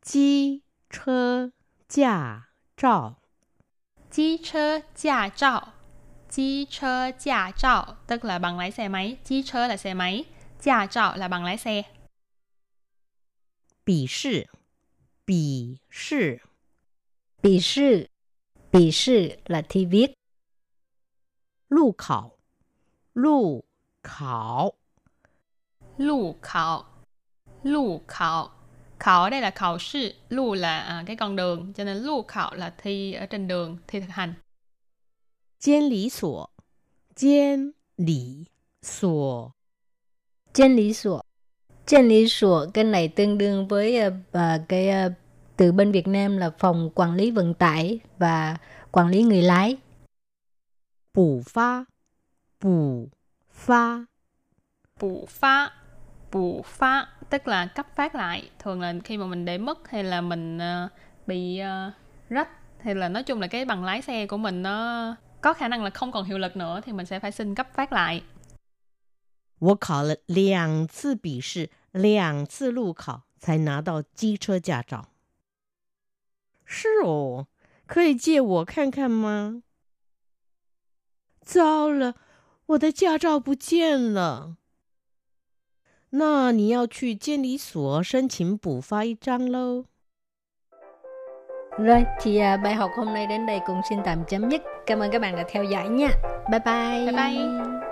机车驾照， Chi chơ gia trao. Chi chơ gia trao tức là bằng lái xe máy. Chi chơ là xe máy. Gia trao là bằng lái xe. 笔试，笔试， Bì sư, bì sư là thi viết. 路考，路考， Lù khảo. lưu khảo. Khảo ở đây là khảo sư lưu là à, cái con đường. Cho nên lưu khảo là thi ở trên đường thi thực hành. Jian lý sổ Jian lý sổ Jian lý sổ Jian lý sổ cái này tương đương với uh, cái uh, từ bên Việt Nam là phòng quản lý vận tải và quản lý người lái. Bù phá bù phá bù phá bù phá Tức là cấp phát lại. Thường là khi mà mình để mất hay là mình ờ, bị ờ, rách hay là nói chung là cái bằng lái xe của mình nó có khả năng là không còn hiệu lực nữa thì mình sẽ phải xin cấp phát lại. 我考了两次笔试，两次路考，才拿到机车驾照。是哦，可以借我看看吗？糟了，我的驾照不见了。 那你要去监理所申请补发一张喽。 Rồi thì à, bài học hôm nay đến đây cũng xin tạm chấm dứt. Cảm ơn các bạn đã theo dõi nha. Bye bye. Bye bye.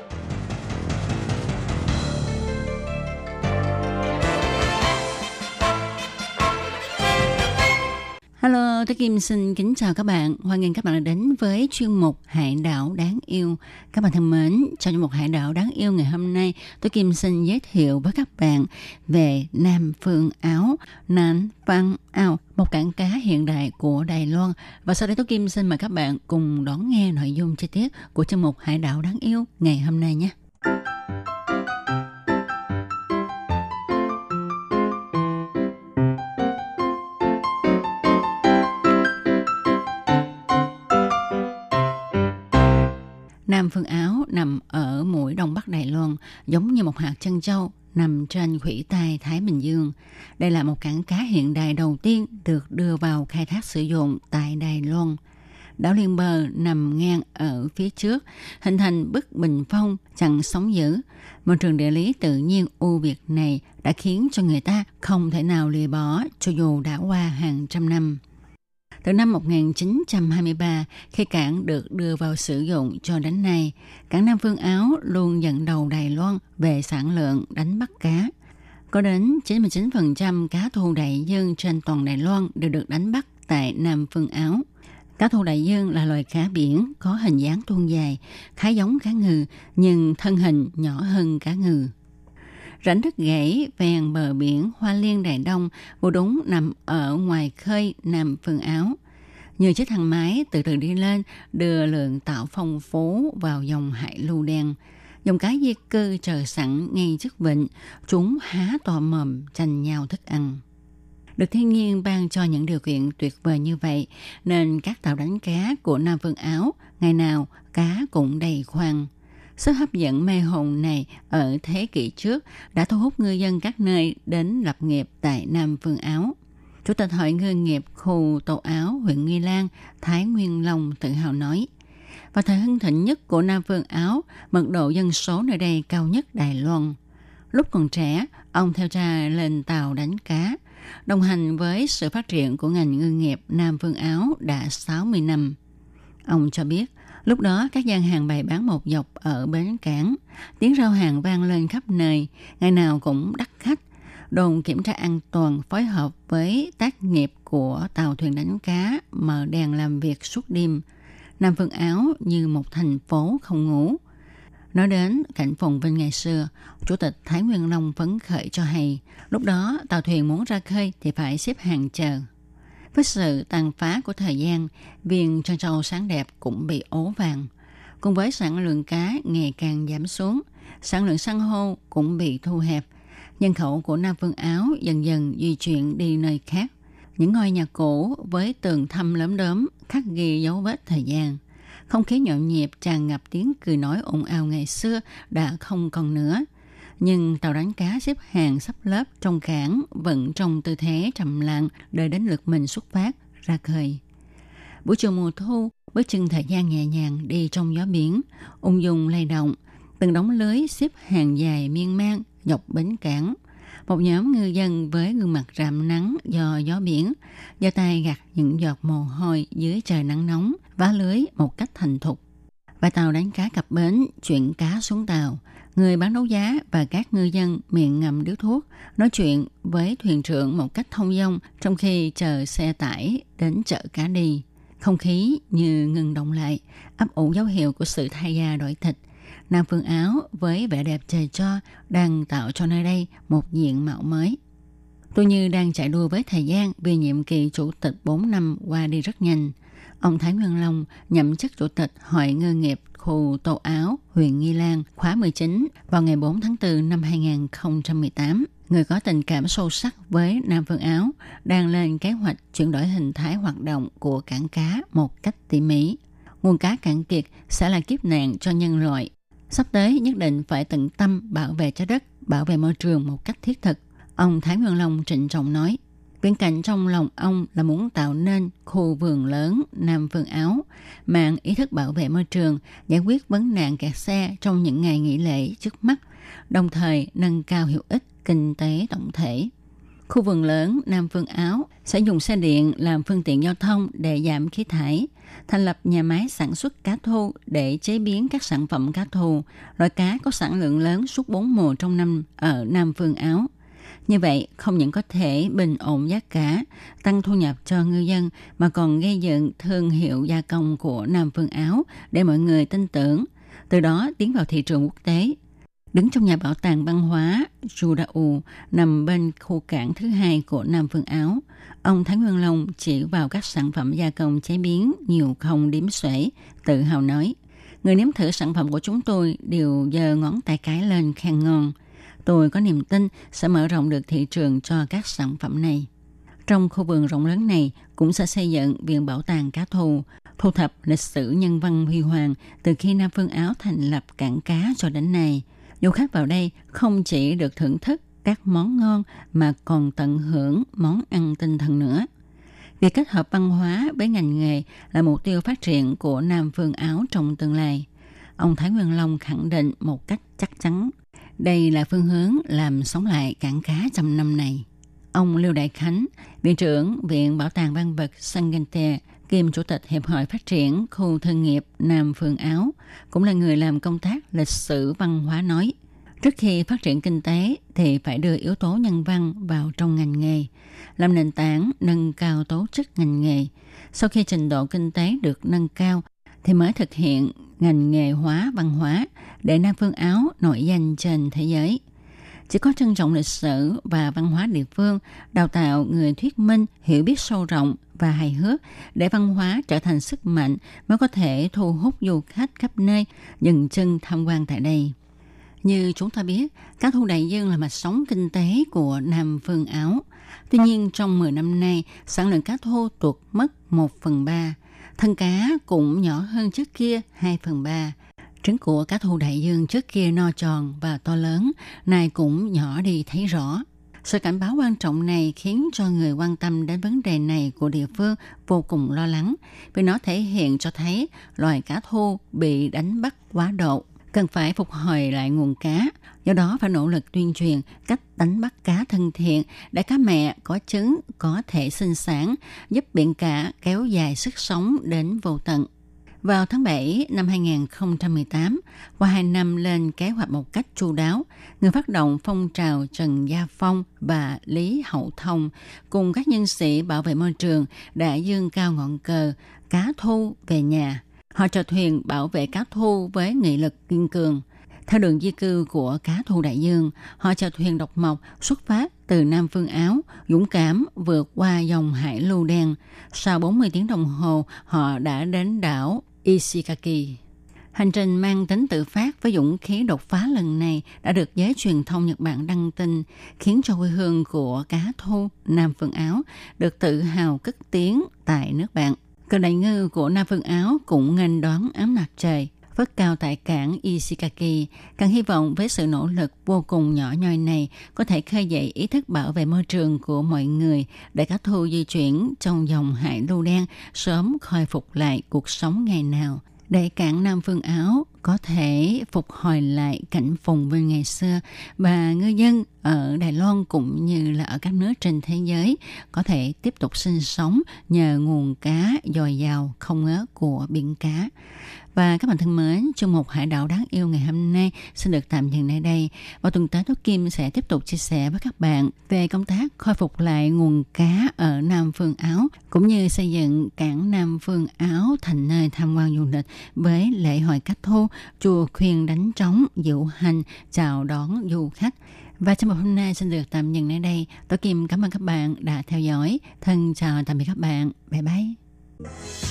Kim xin kính chào các bạn. Hoan nghênh các bạn đã đến với chuyên mục Hải đảo đáng yêu. Các bạn thân mến, trong chuyên mục Hải đảo đáng yêu ngày hôm nay, tôi Kim xin giới thiệu với các bạn về Nam Phương Áo, Nam Văn Áo, một cảng cá hiện đại của Đài Loan. Và sau đây tôi Kim xin mời các bạn cùng đón nghe nội dung chi tiết của chuyên mục Hải đảo đáng yêu ngày hôm nay nhé. Nam Phương Áo nằm ở mũi đông bắc Đài Loan, giống như một hạt chân châu nằm trên khủy tai Thái Bình Dương. Đây là một cảng cá hiện đại đầu tiên được đưa vào khai thác sử dụng tại Đài Loan. Đảo Liên Bờ nằm ngang ở phía trước, hình thành bức bình phong chặn sóng dữ. Môi trường địa lý tự nhiên ưu việt này đã khiến cho người ta không thể nào lìa bỏ cho dù đã qua hàng trăm năm. Từ năm 1923, khi cảng được đưa vào sử dụng cho đến nay, cảng Nam Phương Áo luôn dẫn đầu Đài Loan về sản lượng đánh bắt cá. Có đến 99% cá thu đại dương trên toàn Đài Loan đều được đánh bắt tại Nam Phương Áo. Cá thu đại dương là loài cá biển có hình dáng thuôn dài, khá giống cá ngừ nhưng thân hình nhỏ hơn cá ngừ. Rãnh đất gãy ven bờ biển Hoa Liên Đại Đông vô đúng nằm ở ngoài khơi Nam Phương Áo. Nhiều chiếc thang máy từ từ đi lên đưa lượng tạo phong phú vào dòng hải lưu đen. Dòng cá di cư chờ sẵn ngay trước vịnh, chúng há to mồm tranh nhau thức ăn. Được thiên nhiên ban cho những điều kiện tuyệt vời như vậy, nên các tàu đánh cá của Nam Phương Áo ngày nào cá cũng đầy khoang. Sức hấp dẫn mê hồn này ở thế kỷ trước đã thu hút ngư dân các nơi đến lập nghiệp tại Nam Phương Áo. Chủ tịch Hội Ngư nghiệp khu Tô Áo, huyện Nghi Lan, Thái Nguyên Long tự hào nói. Vào thời hưng thịnh nhất của Nam Phương Áo, mật độ dân số nơi đây cao nhất Đài Loan. Lúc còn trẻ, ông theo cha lên tàu đánh cá, đồng hành với sự phát triển của ngành ngư nghiệp Nam Phương Áo đã 60 năm. Ông cho biết, Lúc đó các gian hàng bày bán một dọc ở bến cảng, tiếng rao hàng vang lên khắp nơi, ngày nào cũng đắt khách. Đồn kiểm tra an toàn phối hợp với tác nghiệp của tàu thuyền đánh cá mở đèn làm việc suốt đêm. Nam Phương Áo như một thành phố không ngủ. Nói đến cảnh phồn vinh ngày xưa, Chủ tịch Thái Nguyên Long phấn khởi cho hay, lúc đó tàu thuyền muốn ra khơi thì phải xếp hàng chờ. Với sự tàn phá của thời gian, viên trân châu sáng đẹp cũng bị ố vàng. Cùng với sản lượng cá ngày càng giảm xuống, sản lượng san hô cũng bị thu hẹp. Nhân khẩu của Nam vương Áo dần dần di chuyển đi nơi khác. Những ngôi nhà cũ với tường thâm lớn đớm khắc ghi dấu vết thời gian. Không khí nhộn nhịp tràn ngập tiếng cười nói ồn ào ngày xưa đã không còn nữa – nhưng tàu đánh cá xếp hàng sắp lớp trong cảng vẫn trong tư thế trầm lặng đợi đến lượt mình xuất phát ra khơi. Buổi chiều mùa thu, bước chân thời gian nhẹ nhàng đi trong gió biển, ung dung lay động, từng đóng lưới xếp hàng dài miên man dọc bến cảng. Một nhóm ngư dân với gương mặt rạm nắng do gió biển, giơ tay gạt những giọt mồ hôi dưới trời nắng nóng, vá lưới một cách thành thục. Và tàu đánh cá cập bến, chuyển cá xuống tàu – người bán đấu giá và các ngư dân miệng ngầm điếu thuốc nói chuyện với thuyền trưởng một cách thông dong trong khi chờ xe tải đến chợ cá đi. Không khí như ngừng động lại, ấp ủ dấu hiệu của sự thay da đổi thịt. Nam Phương Áo với vẻ đẹp trời cho đang tạo cho nơi đây một diện mạo mới. Tôi như đang chạy đua với thời gian vì nhiệm kỳ chủ tịch 4 năm qua đi rất nhanh. Ông Thái Nguyên Long nhậm chức chủ tịch Hội Ngư nghiệp khu Tô Áo, huyện Nghi Lan, khóa 19 vào ngày 4 tháng 4 năm 2018. Người có tình cảm sâu sắc với Nam Phương Áo đang lên kế hoạch chuyển đổi hình thái hoạt động của cảng cá một cách tỉ mỉ. Nguồn cá cạn kiệt sẽ là kiếp nạn cho nhân loại. Sắp tới nhất định phải tận tâm bảo vệ trái đất, bảo vệ môi trường một cách thiết thực. Ông Thái Nguyên Long trịnh trọng nói. Bên cảnh trong lòng ông là muốn tạo nên khu vườn lớn Nam Phương Áo, mang ý thức bảo vệ môi trường, giải quyết vấn nạn kẹt xe trong những ngày nghỉ lễ trước mắt, đồng thời nâng cao hiệu ích kinh tế tổng thể. Khu vườn lớn Nam Phương Áo sẽ dùng xe điện làm phương tiện giao thông để giảm khí thải, thành lập nhà máy sản xuất cá thu để chế biến các sản phẩm cá thu loại cá có sản lượng lớn suốt 4 mùa trong năm ở Nam Phương Áo. Như vậy, không những có thể bình ổn giá cả, tăng thu nhập cho ngư dân, mà còn gây dựng thương hiệu gia công của Nam Phương Áo để mọi người tin tưởng, từ đó tiến vào thị trường quốc tế. Đứng trong nhà bảo tàng văn hóa Judau nằm bên khu cảng thứ hai của Nam Phương Áo, ông Thái Nguyên Long chỉ vào các sản phẩm gia công chế biến nhiều không điếm xuể, tự hào nói. Người nếm thử sản phẩm của chúng tôi đều giơ ngón tay cái lên khen ngon. Tôi có niềm tin sẽ mở rộng được thị trường cho các sản phẩm này. Trong khu vườn rộng lớn này cũng sẽ xây dựng viện bảo tàng cá thù, thu thập lịch sử nhân văn huy hoàng từ khi Nam Phương Áo thành lập cảng cá cho đến nay. Du khách vào đây không chỉ được thưởng thức các món ngon mà còn tận hưởng món ăn tinh thần nữa. Việc kết hợp văn hóa với ngành nghề là mục tiêu phát triển của Nam Phương Áo trong tương lai. Ông Thái Nguyên Long khẳng định một cách chắc chắn. Đây là phương hướng làm sống lại cảng cá trăm năm này. Ông Lưu Đại Khánh, Viện trưởng Viện Bảo tàng Văn vật Sangente, kiêm Chủ tịch Hiệp hội Phát triển Khu Thương nghiệp Nam Phương Áo, cũng là người làm công tác lịch sử văn hóa nói. Trước khi phát triển kinh tế thì phải đưa yếu tố nhân văn vào trong ngành nghề, làm nền tảng nâng cao tố chất ngành nghề. Sau khi trình độ kinh tế được nâng cao thì mới thực hiện ngành nghề hóa văn hóa để Nam Phương Áo nổi danh trên thế giới. Chỉ có trân trọng lịch sử và văn hóa địa phương, đào tạo người thuyết minh hiểu biết sâu rộng và hài hước để văn hóa trở thành sức mạnh mới có thể thu hút du khách khắp nơi dừng chân tham quan tại đây. Như chúng ta biết, cá thu đại dương là mạch sống kinh tế của Nam Phương Áo. Tuy nhiên, trong 10 năm nay, sản lượng cá thô tuột mất 1 phần 3. Thân cá cũng nhỏ hơn trước kia 2 phần 3. Trứng của cá thu đại dương trước kia no tròn và to lớn, nay cũng nhỏ đi thấy rõ. Sự cảnh báo quan trọng này khiến cho người quan tâm đến vấn đề này của địa phương vô cùng lo lắng vì nó thể hiện cho thấy loài cá thu bị đánh bắt quá độ cần phải phục hồi lại nguồn cá. Do đó phải nỗ lực tuyên truyền cách đánh bắt cá thân thiện để cá mẹ có trứng có thể sinh sản, giúp biển cả kéo dài sức sống đến vô tận. Vào tháng 7 năm 2018, qua hai năm lên kế hoạch một cách chu đáo, người phát động phong trào Trần Gia Phong và Lý Hậu Thông cùng các nhân sĩ bảo vệ môi trường đã dương cao ngọn cờ cá thu về nhà Họ trò thuyền bảo vệ cá thu với nghị lực kiên cường. Theo đường di cư của cá thu đại dương, họ chèo thuyền độc mộc xuất phát từ Nam Phương Áo, dũng cảm vượt qua dòng hải lưu đen. Sau 40 tiếng đồng hồ, họ đã đến đảo Ishikaki. Hành trình mang tính tự phát với dũng khí đột phá lần này đã được giới truyền thông Nhật Bản đăng tin, khiến cho quê hương của cá thu Nam Phương Áo được tự hào cất tiếng tại nước bạn. Cờ đại ngư của Nam Phương Áo cũng nghênh đón ám mặt trời vất cao tại cảng Ishikaki, càng hy vọng với sự nỗ lực vô cùng nhỏ nhoi này có thể khơi dậy ý thức bảo vệ môi trường của mọi người để các thu di chuyển trong dòng hải lưu đen sớm khôi phục lại cuộc sống ngày nào để cảng Nam Phương Áo có thể phục hồi lại cảnh phùng vinh ngày xưa và ngư dân ở Đài Loan cũng như là ở các nước trên thế giới có thể tiếp tục sinh sống nhờ nguồn cá dồi dào không ngớt của biển cá. Và các bạn thân mến, trong một hải đảo đáng yêu ngày hôm nay xin được tạm dừng nơi đây. Và tuần tới Tố Kim sẽ tiếp tục chia sẻ với các bạn về công tác khôi phục lại nguồn cá ở Nam Phương Áo cũng như xây dựng cảng Nam Phương Áo thành nơi tham quan du lịch với lễ hội cách thu, chùa khuyên đánh trống, diệu hành, chào đón du khách. Và trong một hôm nay xin được tạm dừng nơi đây. Tố Kim cảm ơn các bạn đã theo dõi. Thân chào tạm biệt các bạn. Bye bye.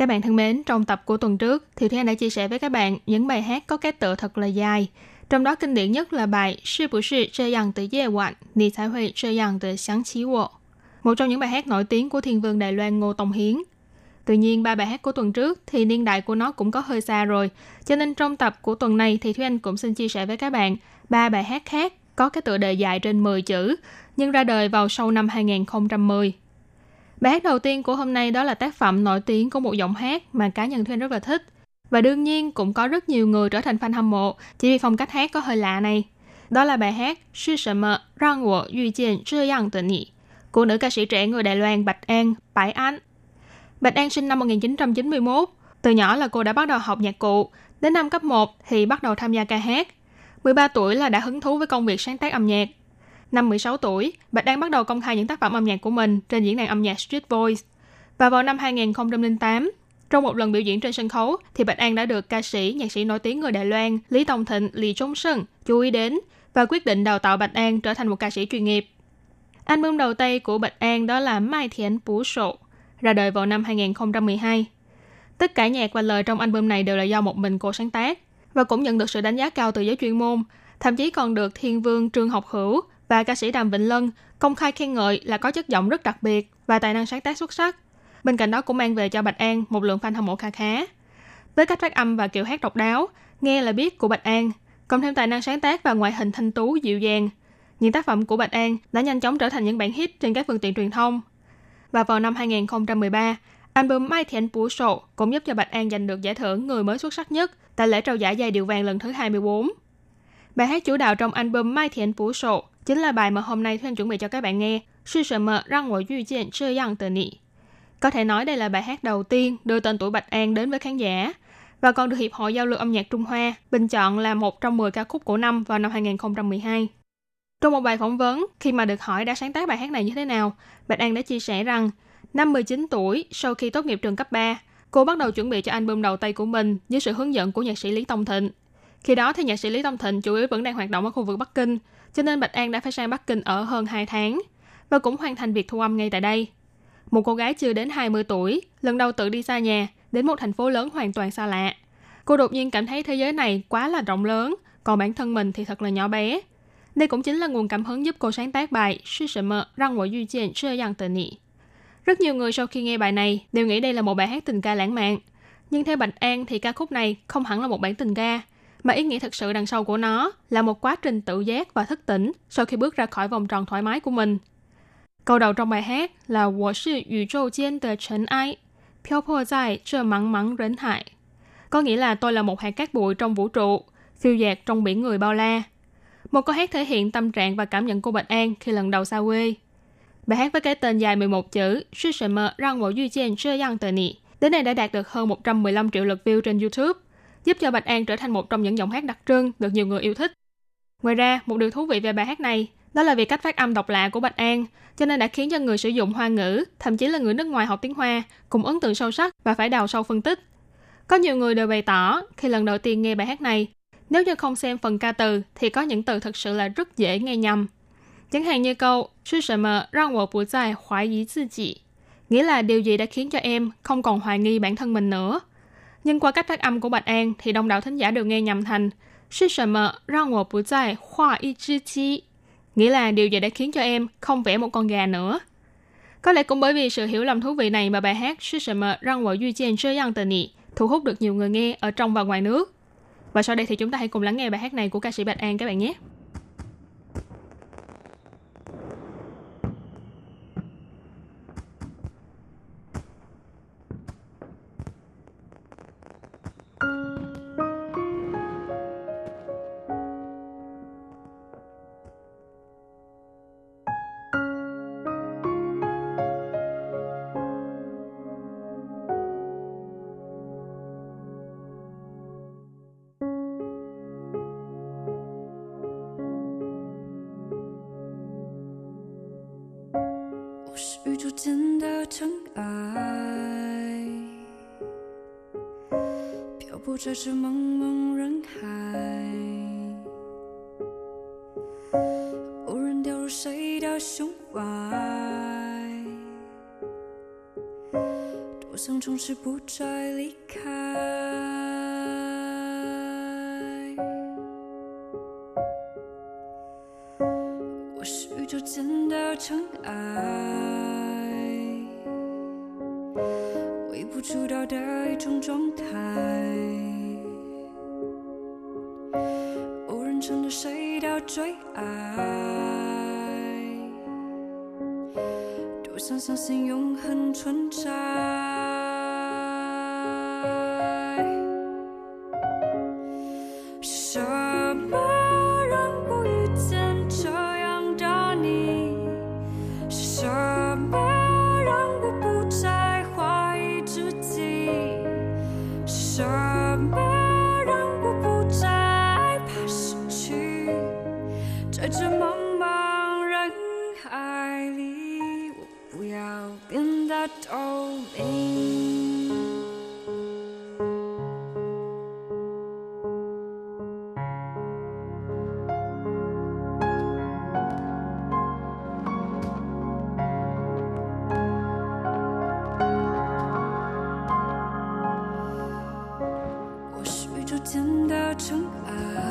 Các bạn thân mến, trong tập của tuần trước, Thiều Thiên đã chia sẻ với các bạn những bài hát có cái tựa thật là dài. Trong đó kinh điển nhất là bài Sư bù sư chê yang từ dê hoạn, nì thái huy chê yang từ sáng chí wo. Một trong những bài hát nổi tiếng của thiên vương Đài Loan Ngô Tông Hiến. Tuy nhiên, ba bài hát của tuần trước thì niên đại của nó cũng có hơi xa rồi, cho nên trong tập của tuần này thì Thúy Anh cũng xin chia sẻ với các bạn ba bài hát khác có cái tựa đề dài trên 10 chữ, nhưng ra đời vào sau năm 2010 Bài hát đầu tiên của hôm nay đó là tác phẩm nổi tiếng của một giọng hát mà cá nhân Thuyên rất là thích. Và đương nhiên cũng có rất nhiều người trở thành fan hâm mộ chỉ vì phong cách hát có hơi lạ này. Đó là bài hát Sư Sợ Mơ Rang Wo Yu Jian Zhe Yang Tự Nị của nữ ca sĩ trẻ người Đài Loan Bạch An, Bãi An. Bạch An sinh năm 1991. Từ nhỏ là cô đã bắt đầu học nhạc cụ. Đến năm cấp 1 thì bắt đầu tham gia ca hát. 13 tuổi là đã hứng thú với công việc sáng tác âm nhạc Năm 16 tuổi, Bạch Đan bắt đầu công khai những tác phẩm âm nhạc của mình trên diễn đàn âm nhạc Street Voice. Và vào năm 2008, trong một lần biểu diễn trên sân khấu, thì Bạch An đã được ca sĩ, nhạc sĩ nổi tiếng người Đài Loan Lý Tông Thịnh, Lý Trung Sơn chú ý đến và quyết định đào tạo Bạch An trở thành một ca sĩ chuyên nghiệp. Album đầu tay của Bạch An đó là Mai Thiện Bú Sộ, ra đời vào năm 2012. Tất cả nhạc và lời trong album này đều là do một mình cô sáng tác và cũng nhận được sự đánh giá cao từ giới chuyên môn, thậm chí còn được Thiên Vương Trương Học Hữu và ca sĩ Đàm Vĩnh Lân công khai khen ngợi là có chất giọng rất đặc biệt và tài năng sáng tác xuất sắc. Bên cạnh đó cũng mang về cho Bạch An một lượng fan hâm mộ khá khá. Với cách phát âm và kiểu hát độc đáo, nghe là biết của Bạch An, cộng thêm tài năng sáng tác và ngoại hình thanh tú dịu dàng, những tác phẩm của Bạch An đã nhanh chóng trở thành những bản hit trên các phương tiện truyền thông. Và vào năm 2013, album Mai Thiện Bú Sộ cũng giúp cho Bạch An giành được giải thưởng người mới xuất sắc nhất tại lễ trao giải giai điệu vàng lần thứ 24. Bài hát chủ đạo trong album Mai Thiện Bú Sộ chính là bài mà hôm nay Thuyên chuẩn bị cho các bạn nghe, Sư sợ mờ răng ngồi duy diện chưa yang tờ nị. Có thể nói đây là bài hát đầu tiên đưa tên tuổi Bạch An đến với khán giả và còn được Hiệp hội Giao lưu âm nhạc Trung Hoa bình chọn là một trong 10 ca khúc của năm vào năm 2012. Trong một bài phỏng vấn, khi mà được hỏi đã sáng tác bài hát này như thế nào, Bạch An đã chia sẻ rằng, năm 19 tuổi, sau khi tốt nghiệp trường cấp 3, cô bắt đầu chuẩn bị cho album đầu tay của mình dưới sự hướng dẫn của nhạc sĩ Lý Tông Thịnh. Khi đó thì nhạc sĩ Lý Tông Thịnh chủ yếu vẫn đang hoạt động ở khu vực Bắc Kinh, cho nên Bạch An đã phải sang Bắc Kinh ở hơn 2 tháng và cũng hoàn thành việc thu âm ngay tại đây. Một cô gái chưa đến 20 tuổi, lần đầu tự đi xa nhà, đến một thành phố lớn hoàn toàn xa lạ. Cô đột nhiên cảm thấy thế giới này quá là rộng lớn, còn bản thân mình thì thật là nhỏ bé. Đây cũng chính là nguồn cảm hứng giúp cô sáng tác bài Sư sở mơ răng wo yu jian chưa yang Tự nị. Rất nhiều người sau khi nghe bài này đều nghĩ đây là một bài hát tình ca lãng mạn. Nhưng theo Bạch An thì ca khúc này không hẳn là một bản tình ca, mà ý nghĩa thực sự đằng sau của nó là một quá trình tự giác và thức tỉnh sau khi bước ra khỏi vòng tròn thoải mái của mình. Câu đầu trong bài hát là 我是宇宙间的尘埃，漂泊在这茫茫人海. Có nghĩa là tôi là một hạt cát bụi trong vũ trụ, phiêu dạt trong biển người bao la. Một câu hát thể hiện tâm trạng và cảm nhận của Bạch An khi lần đầu xa quê. Bài hát với cái tên dài 11 chữ Sư sở mơ răng bộ duy chen sơ yang tờ nị đến nay đã đạt được hơn 115 triệu lượt view trên YouTube, giúp cho Bạch An trở thành một trong những giọng hát đặc trưng được nhiều người yêu thích. Ngoài ra, một điều thú vị về bài hát này đó là vì cách phát âm độc lạ của Bạch An, cho nên đã khiến cho người sử dụng Hoa ngữ, thậm chí là người nước ngoài học tiếng Hoa, cùng ấn tượng sâu sắc và phải đào sâu phân tích. Có nhiều người đều bày tỏ, khi lần đầu tiên nghe bài hát này, nếu như không xem phần ca từ thì có những từ thật sự là rất dễ nghe nhầm. Chẳng hạn như câu Sư sợ mờ răng bộ bu zai hoài ý tự chỉ Nghĩa là điều gì đã khiến cho em không còn hoài nghi bản thân mình nữa nhưng qua cách phát âm của Bạch An thì đông đảo thính giả đều nghe nhầm thành Sư sợ mờ ra ngộ bụi dài hoa y chi chi Nghĩa là điều gì đã khiến cho em không vẽ một con gà nữa. Có lẽ cũng bởi vì sự hiểu lầm thú vị này mà bài hát Sư sợ mờ ra ngộ duy chen chơi yang tờ nị thu hút được nhiều người nghe ở trong và ngoài nước. Và sau đây thì chúng ta hãy cùng lắng nghe bài hát này của ca sĩ Bạch An các bạn nhé. 这是茫茫人海，无人掉入谁的胸怀，多想从此不再离开。我是宇宙间的尘埃，微不足道的一种状态。最爱，多想相信永恒存在。见到尘埃。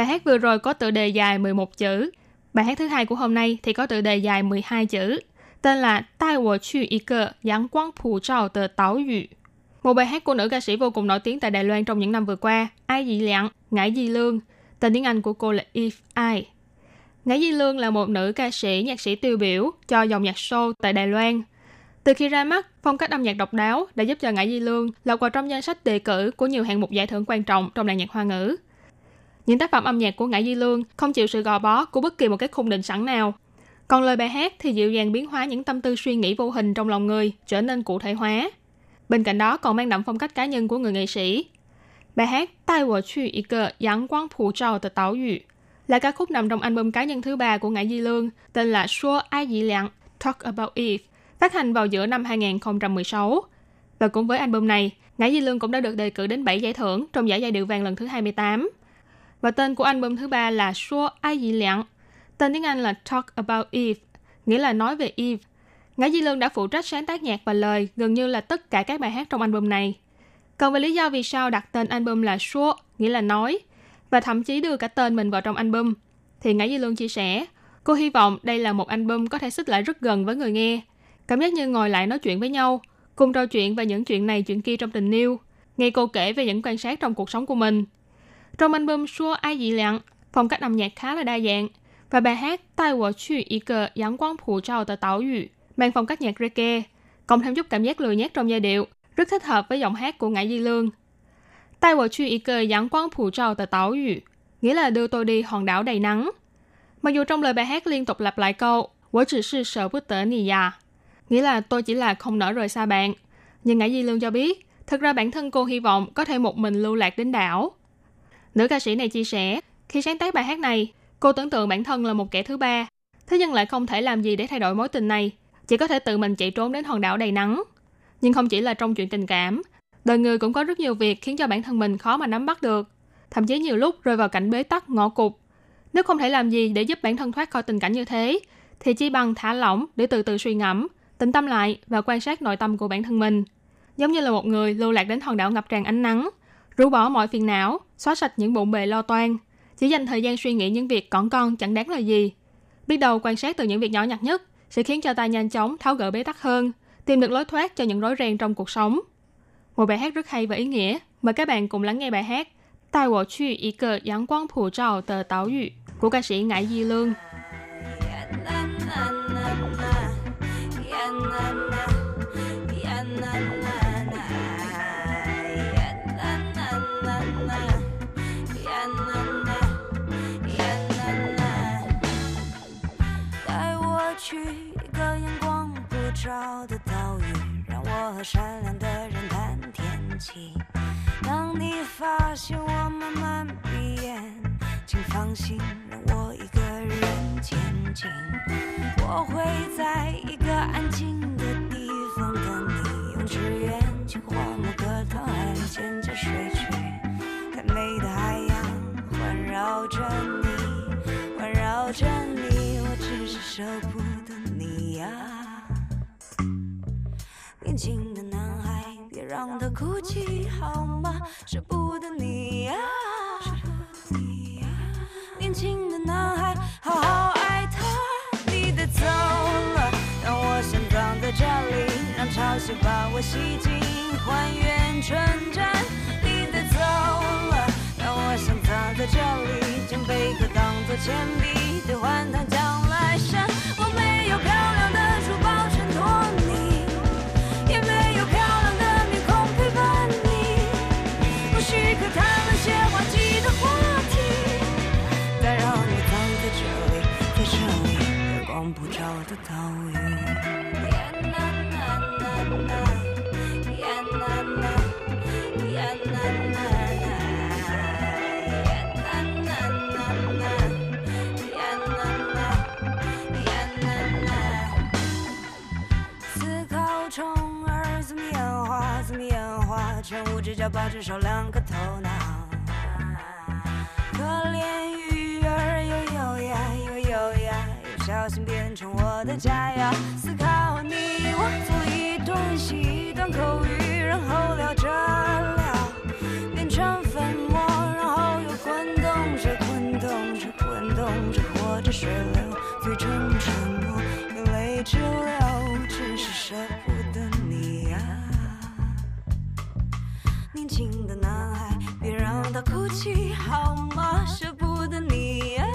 Bài hát vừa rồi có tựa đề dài 11 chữ. Bài hát thứ hai của hôm nay thì có tựa đề dài 12 chữ. Tên là Tai wo chu y ke yang quang pu zhao de tao yu. Một bài hát của nữ ca sĩ vô cùng nổi tiếng tại Đài Loan trong những năm vừa qua, Ai Dị Lạng, Ngải Di Lương. Tên tiếng Anh của cô là Eve Ai. Ngải Di Lương là một nữ ca sĩ, nhạc sĩ tiêu biểu cho dòng nhạc show tại Đài Loan. Từ khi ra mắt, phong cách âm nhạc độc đáo đã giúp cho Ngải Di Lương lọt vào trong danh sách đề cử của nhiều hạng mục giải thưởng quan trọng trong làng nhạc hoa ngữ. Những tác phẩm âm nhạc của Ngải Di Lương không chịu sự gò bó của bất kỳ một cái khung định sẵn nào. Còn lời bài hát thì dịu dàng biến hóa những tâm tư suy nghĩ vô hình trong lòng người trở nên cụ thể hóa. Bên cạnh đó còn mang đậm phong cách cá nhân của người nghệ sĩ. Bài hát Tai wo chu y ge yang quang pu zhao Tờ tao yu là ca khúc nằm trong album cá nhân thứ ba của Ngải Di Lương tên là Shuo Ai Dị Liang Talk About Eve, phát hành vào giữa năm 2016. Và cũng với album này, Ngải Di Lương cũng đã được đề cử đến 7 giải thưởng trong giải giai điệu vàng lần thứ 28. Và tên của album thứ ba là Shuo Ai Dị Liang. Tên tiếng Anh là Talk About Eve, nghĩa là nói về Eve. Ngã Di Lương đã phụ trách sáng tác nhạc và lời gần như là tất cả các bài hát trong album này. Còn về lý do vì sao đặt tên album là Shuo, nghĩa là nói, và thậm chí đưa cả tên mình vào trong album, thì Ngã Di Lương chia sẻ, cô hy vọng đây là một album có thể xích lại rất gần với người nghe. Cảm giác như ngồi lại nói chuyện với nhau, cùng trò chuyện về những chuyện này chuyện kia trong tình yêu, nghe cô kể về những quan sát trong cuộc sống của mình. Trong album Shuo Ai Dị Lặng, phong cách âm nhạc khá là đa dạng. Và bài hát Tai wo chu y cơ yang quang phủ trao tờ Tảo yu mang phong cách nhạc reggae, cộng thêm chút cảm giác lười nhác trong giai điệu, rất thích hợp với giọng hát của Ngải Di Lương. Tai wo chu y cơ yang quang phủ trao tờ Tảo yu nghĩa là đưa tôi đi hòn đảo đầy nắng. Mặc dù trong lời bài hát liên tục lặp lại câu Wo chỉ sư sợ bức tở nì già, nghĩa là tôi chỉ là không nỡ rời xa bạn. Nhưng Ngải Di Lương cho biết, thực ra bản thân cô hy vọng có thể một mình lưu lạc đến đảo. Nữ ca sĩ này chia sẻ, khi sáng tác bài hát này, cô tưởng tượng bản thân là một kẻ thứ ba, thế nhưng lại không thể làm gì để thay đổi mối tình này, chỉ có thể tự mình chạy trốn đến hòn đảo đầy nắng. Nhưng không chỉ là trong chuyện tình cảm, đời người cũng có rất nhiều việc khiến cho bản thân mình khó mà nắm bắt được, thậm chí nhiều lúc rơi vào cảnh bế tắc ngõ cụt. Nếu không thể làm gì để giúp bản thân thoát khỏi tình cảnh như thế, thì chỉ bằng thả lỏng để từ từ suy ngẫm, tĩnh tâm lại và quan sát nội tâm của bản thân mình. Giống như là một người lưu lạc đến hòn đảo ngập tràn ánh nắng, rũ bỏ mọi phiền não, xóa sạch những bộn bề lo toan, chỉ dành thời gian suy nghĩ những việc còn con chẳng đáng là gì. Biết đầu quan sát từ những việc nhỏ nhặt nhất sẽ khiến cho ta nhanh chóng tháo gỡ bế tắc hơn, tìm được lối thoát cho những rối ren trong cuộc sống. Một bài hát rất hay và ý nghĩa, mời các bạn cùng lắng nghe bài hát Tai wo chu yi ge yang guang pu zhao de tao yu của ca sĩ Ngải Di Lương. Yeah, 去一个阳光不照的岛屿，让我和善良的人谈天气。当你发现我慢慢闭眼，请放心，让我一个人前进。我会在一个安静的地方等你，用纸鸢、青花、某个、糖画，渐渐睡去。太美的海洋环绕着你，环绕着你，我只是舍不得。年轻的男孩，别让他哭泣好吗？舍不得你呀。年轻的男孩，好好爱他。你得走了，让我想躺在这里，让潮汐把我洗净，还原纯真。你得走了，让我想躺在这里，将贝壳当做钱币。五只脚，八只手，两个头脑。可怜鱼儿又优雅又优雅，又小心变成我的佳肴。思考你我，做一段戏，一段口语，然后。年轻的男孩，别让他哭泣好吗？舍不得你啊！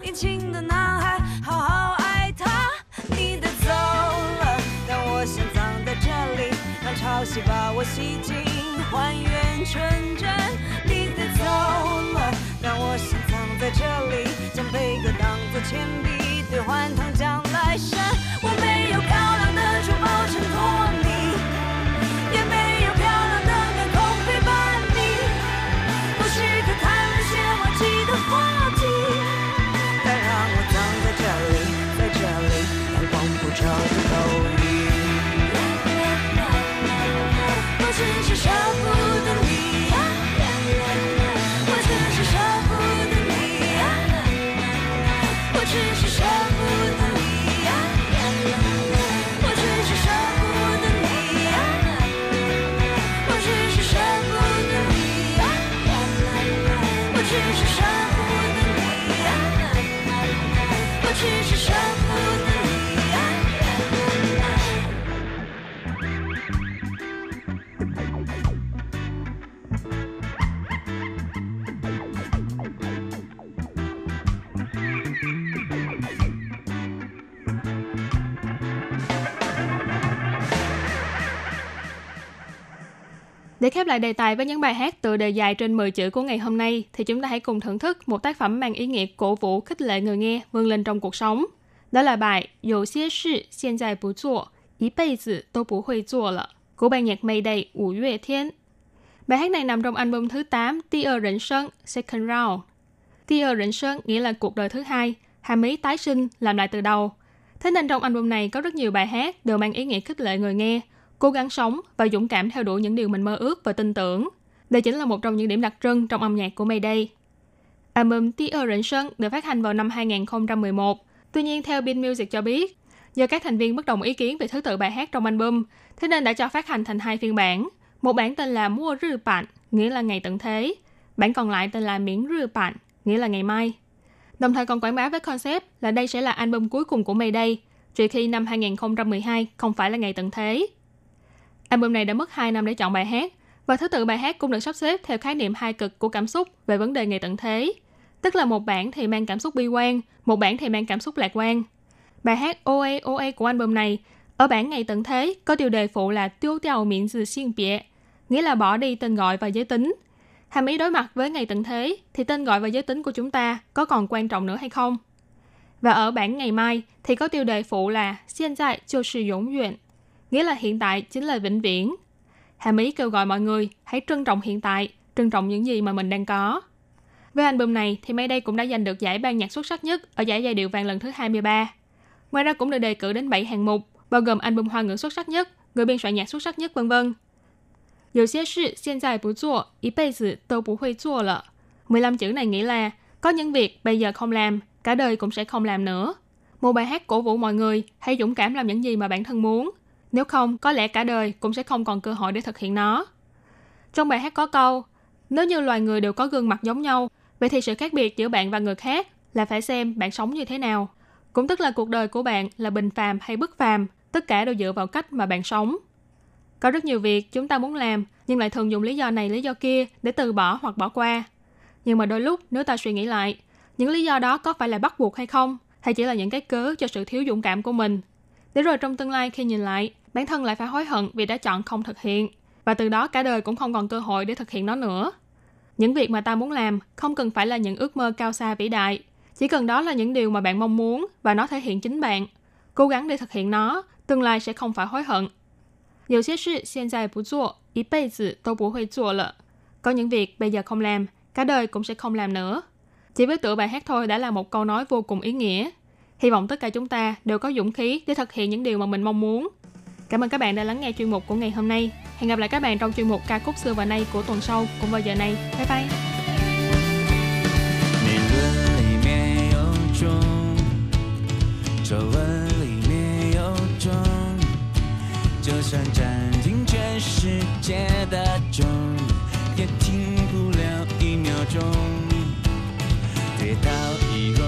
年轻的男孩，好好爱她。你的走了，但我想葬在这里，让潮汐把我洗净，还原纯真。你的走了，但我想葬在这里，将贝壳当作铅笔，兑换糖浆来生。Để khép lại đề tài với những bài hát tựa đề dài trên 10 chữ của ngày hôm nay, thì chúng ta hãy cùng thưởng thức một tác phẩm mang ý nghĩa cổ vũ khích lệ người nghe vươn lên trong cuộc sống. Đó là bài Dầu xie shi hiện tại bù zuo, ý bây zi tô bù hui zuo lợ của ban nhạc Mayday Wu Yue Thiên. Bài hát này nằm trong album thứ 8 Tia Rịnh Sơn Second Round. Tia Rịnh Sơn nghĩa là cuộc đời thứ hai, hàm ý tái sinh, làm lại từ đầu. Thế nên trong album này có rất nhiều bài hát đều mang ý nghĩa khích lệ người nghe – cố gắng sống và dũng cảm theo đuổi những điều mình mơ ước và tin tưởng. Đây chính là một trong những điểm đặc trưng trong âm nhạc của Mayday. Album Tia Rỉnh Sơn được phát hành vào năm 2011. Tuy nhiên, theo Bin Music cho biết, do các thành viên bất đồng ý kiến về thứ tự bài hát trong album, thế nên đã cho phát hành thành hai phiên bản. Một bản tên là Mua Rư Bạn, nghĩa là ngày tận thế. Bản còn lại tên là Miễn Rư Bạn, nghĩa là ngày mai. Đồng thời còn quảng bá với concept là đây sẽ là album cuối cùng của Mayday, trừ khi năm 2012 không phải là ngày tận thế. Album này đã mất 2 năm để chọn bài hát, và thứ tự bài hát cũng được sắp xếp theo khái niệm hai cực của cảm xúc về vấn đề ngày tận thế. Tức là một bản thì mang cảm xúc bi quan, một bản thì mang cảm xúc lạc quan. Bài hát OA OA của album này ở bản ngày tận thế có tiêu đề phụ là tiêu tiêu miệng sự xuyên bịa, nghĩa là bỏ đi tên gọi và giới tính. Hàm ý đối mặt với ngày tận thế thì tên gọi và giới tính của chúng ta có còn quan trọng nữa hay không? Và ở bản ngày mai thì có tiêu đề phụ là Hiện tại chưa sử dụng duyện, nghĩa là hiện tại chính là vĩnh viễn. Hàm ý kêu gọi mọi người hãy trân trọng hiện tại, trân trọng những gì mà mình đang có. Với album này thì Mayday cũng đã giành được giải ban nhạc xuất sắc nhất ở giải giai điệu vàng lần thứ 23. Ngoài ra cũng được đề cử đến 7 hạng mục, bao gồm album hoa ngữ xuất sắc nhất, người biên soạn nhạc xuất sắc nhất vân vân. 有些事现在不做，一辈子都不会做了。15 chữ này nghĩa là có những việc bây giờ không làm, cả đời cũng sẽ không làm nữa. Một bài hát cổ vũ mọi người hãy dũng cảm làm những gì mà bản thân muốn. Nếu không, có lẽ cả đời cũng sẽ không còn cơ hội để thực hiện nó. Trong bài hát có câu, nếu như loài người đều có gương mặt giống nhau, vậy thì sự khác biệt giữa bạn và người khác là phải xem bạn sống như thế nào. Cũng tức là cuộc đời của bạn là bình phàm hay bất phàm, tất cả đều dựa vào cách mà bạn sống. Có rất nhiều việc chúng ta muốn làm, nhưng lại thường dùng lý do này lý do kia để từ bỏ hoặc bỏ qua. Nhưng mà đôi lúc nếu ta suy nghĩ lại, những lý do đó có phải là bắt buộc hay không, hay chỉ là những cái cớ cho sự thiếu dũng cảm của mình Để rồi trong tương lai khi nhìn lại, bản thân lại phải hối hận vì đã chọn không thực hiện, và từ đó cả đời cũng không còn cơ hội để thực hiện nó nữa. Những việc mà ta muốn làm không cần phải là những ước mơ cao xa vĩ đại, chỉ cần đó là những điều mà bạn mong muốn và nó thể hiện chính bạn. Cố gắng để thực hiện nó, tương lai sẽ không phải hối hận. 有些事现在不做，一辈子都不会做了。Có những việc bây giờ không làm, cả đời cũng sẽ không làm nữa. Chỉ với tựa bài hát thôi đã là một câu nói vô cùng ý nghĩa. Hy vọng tất cả chúng ta đều có dũng khí để thực hiện những điều mà mình mong muốn. Cảm ơn các bạn đã lắng nghe chuyên mục của ngày hôm nay. Hẹn gặp lại các bạn trong chuyên mục ca khúc xưa và nay của tuần sau cùng vào giờ này. Bye bye! 理论里面有钟，皱纹里面有钟，就算占尽全世界的钟，也停不了一秒钟。跌倒以后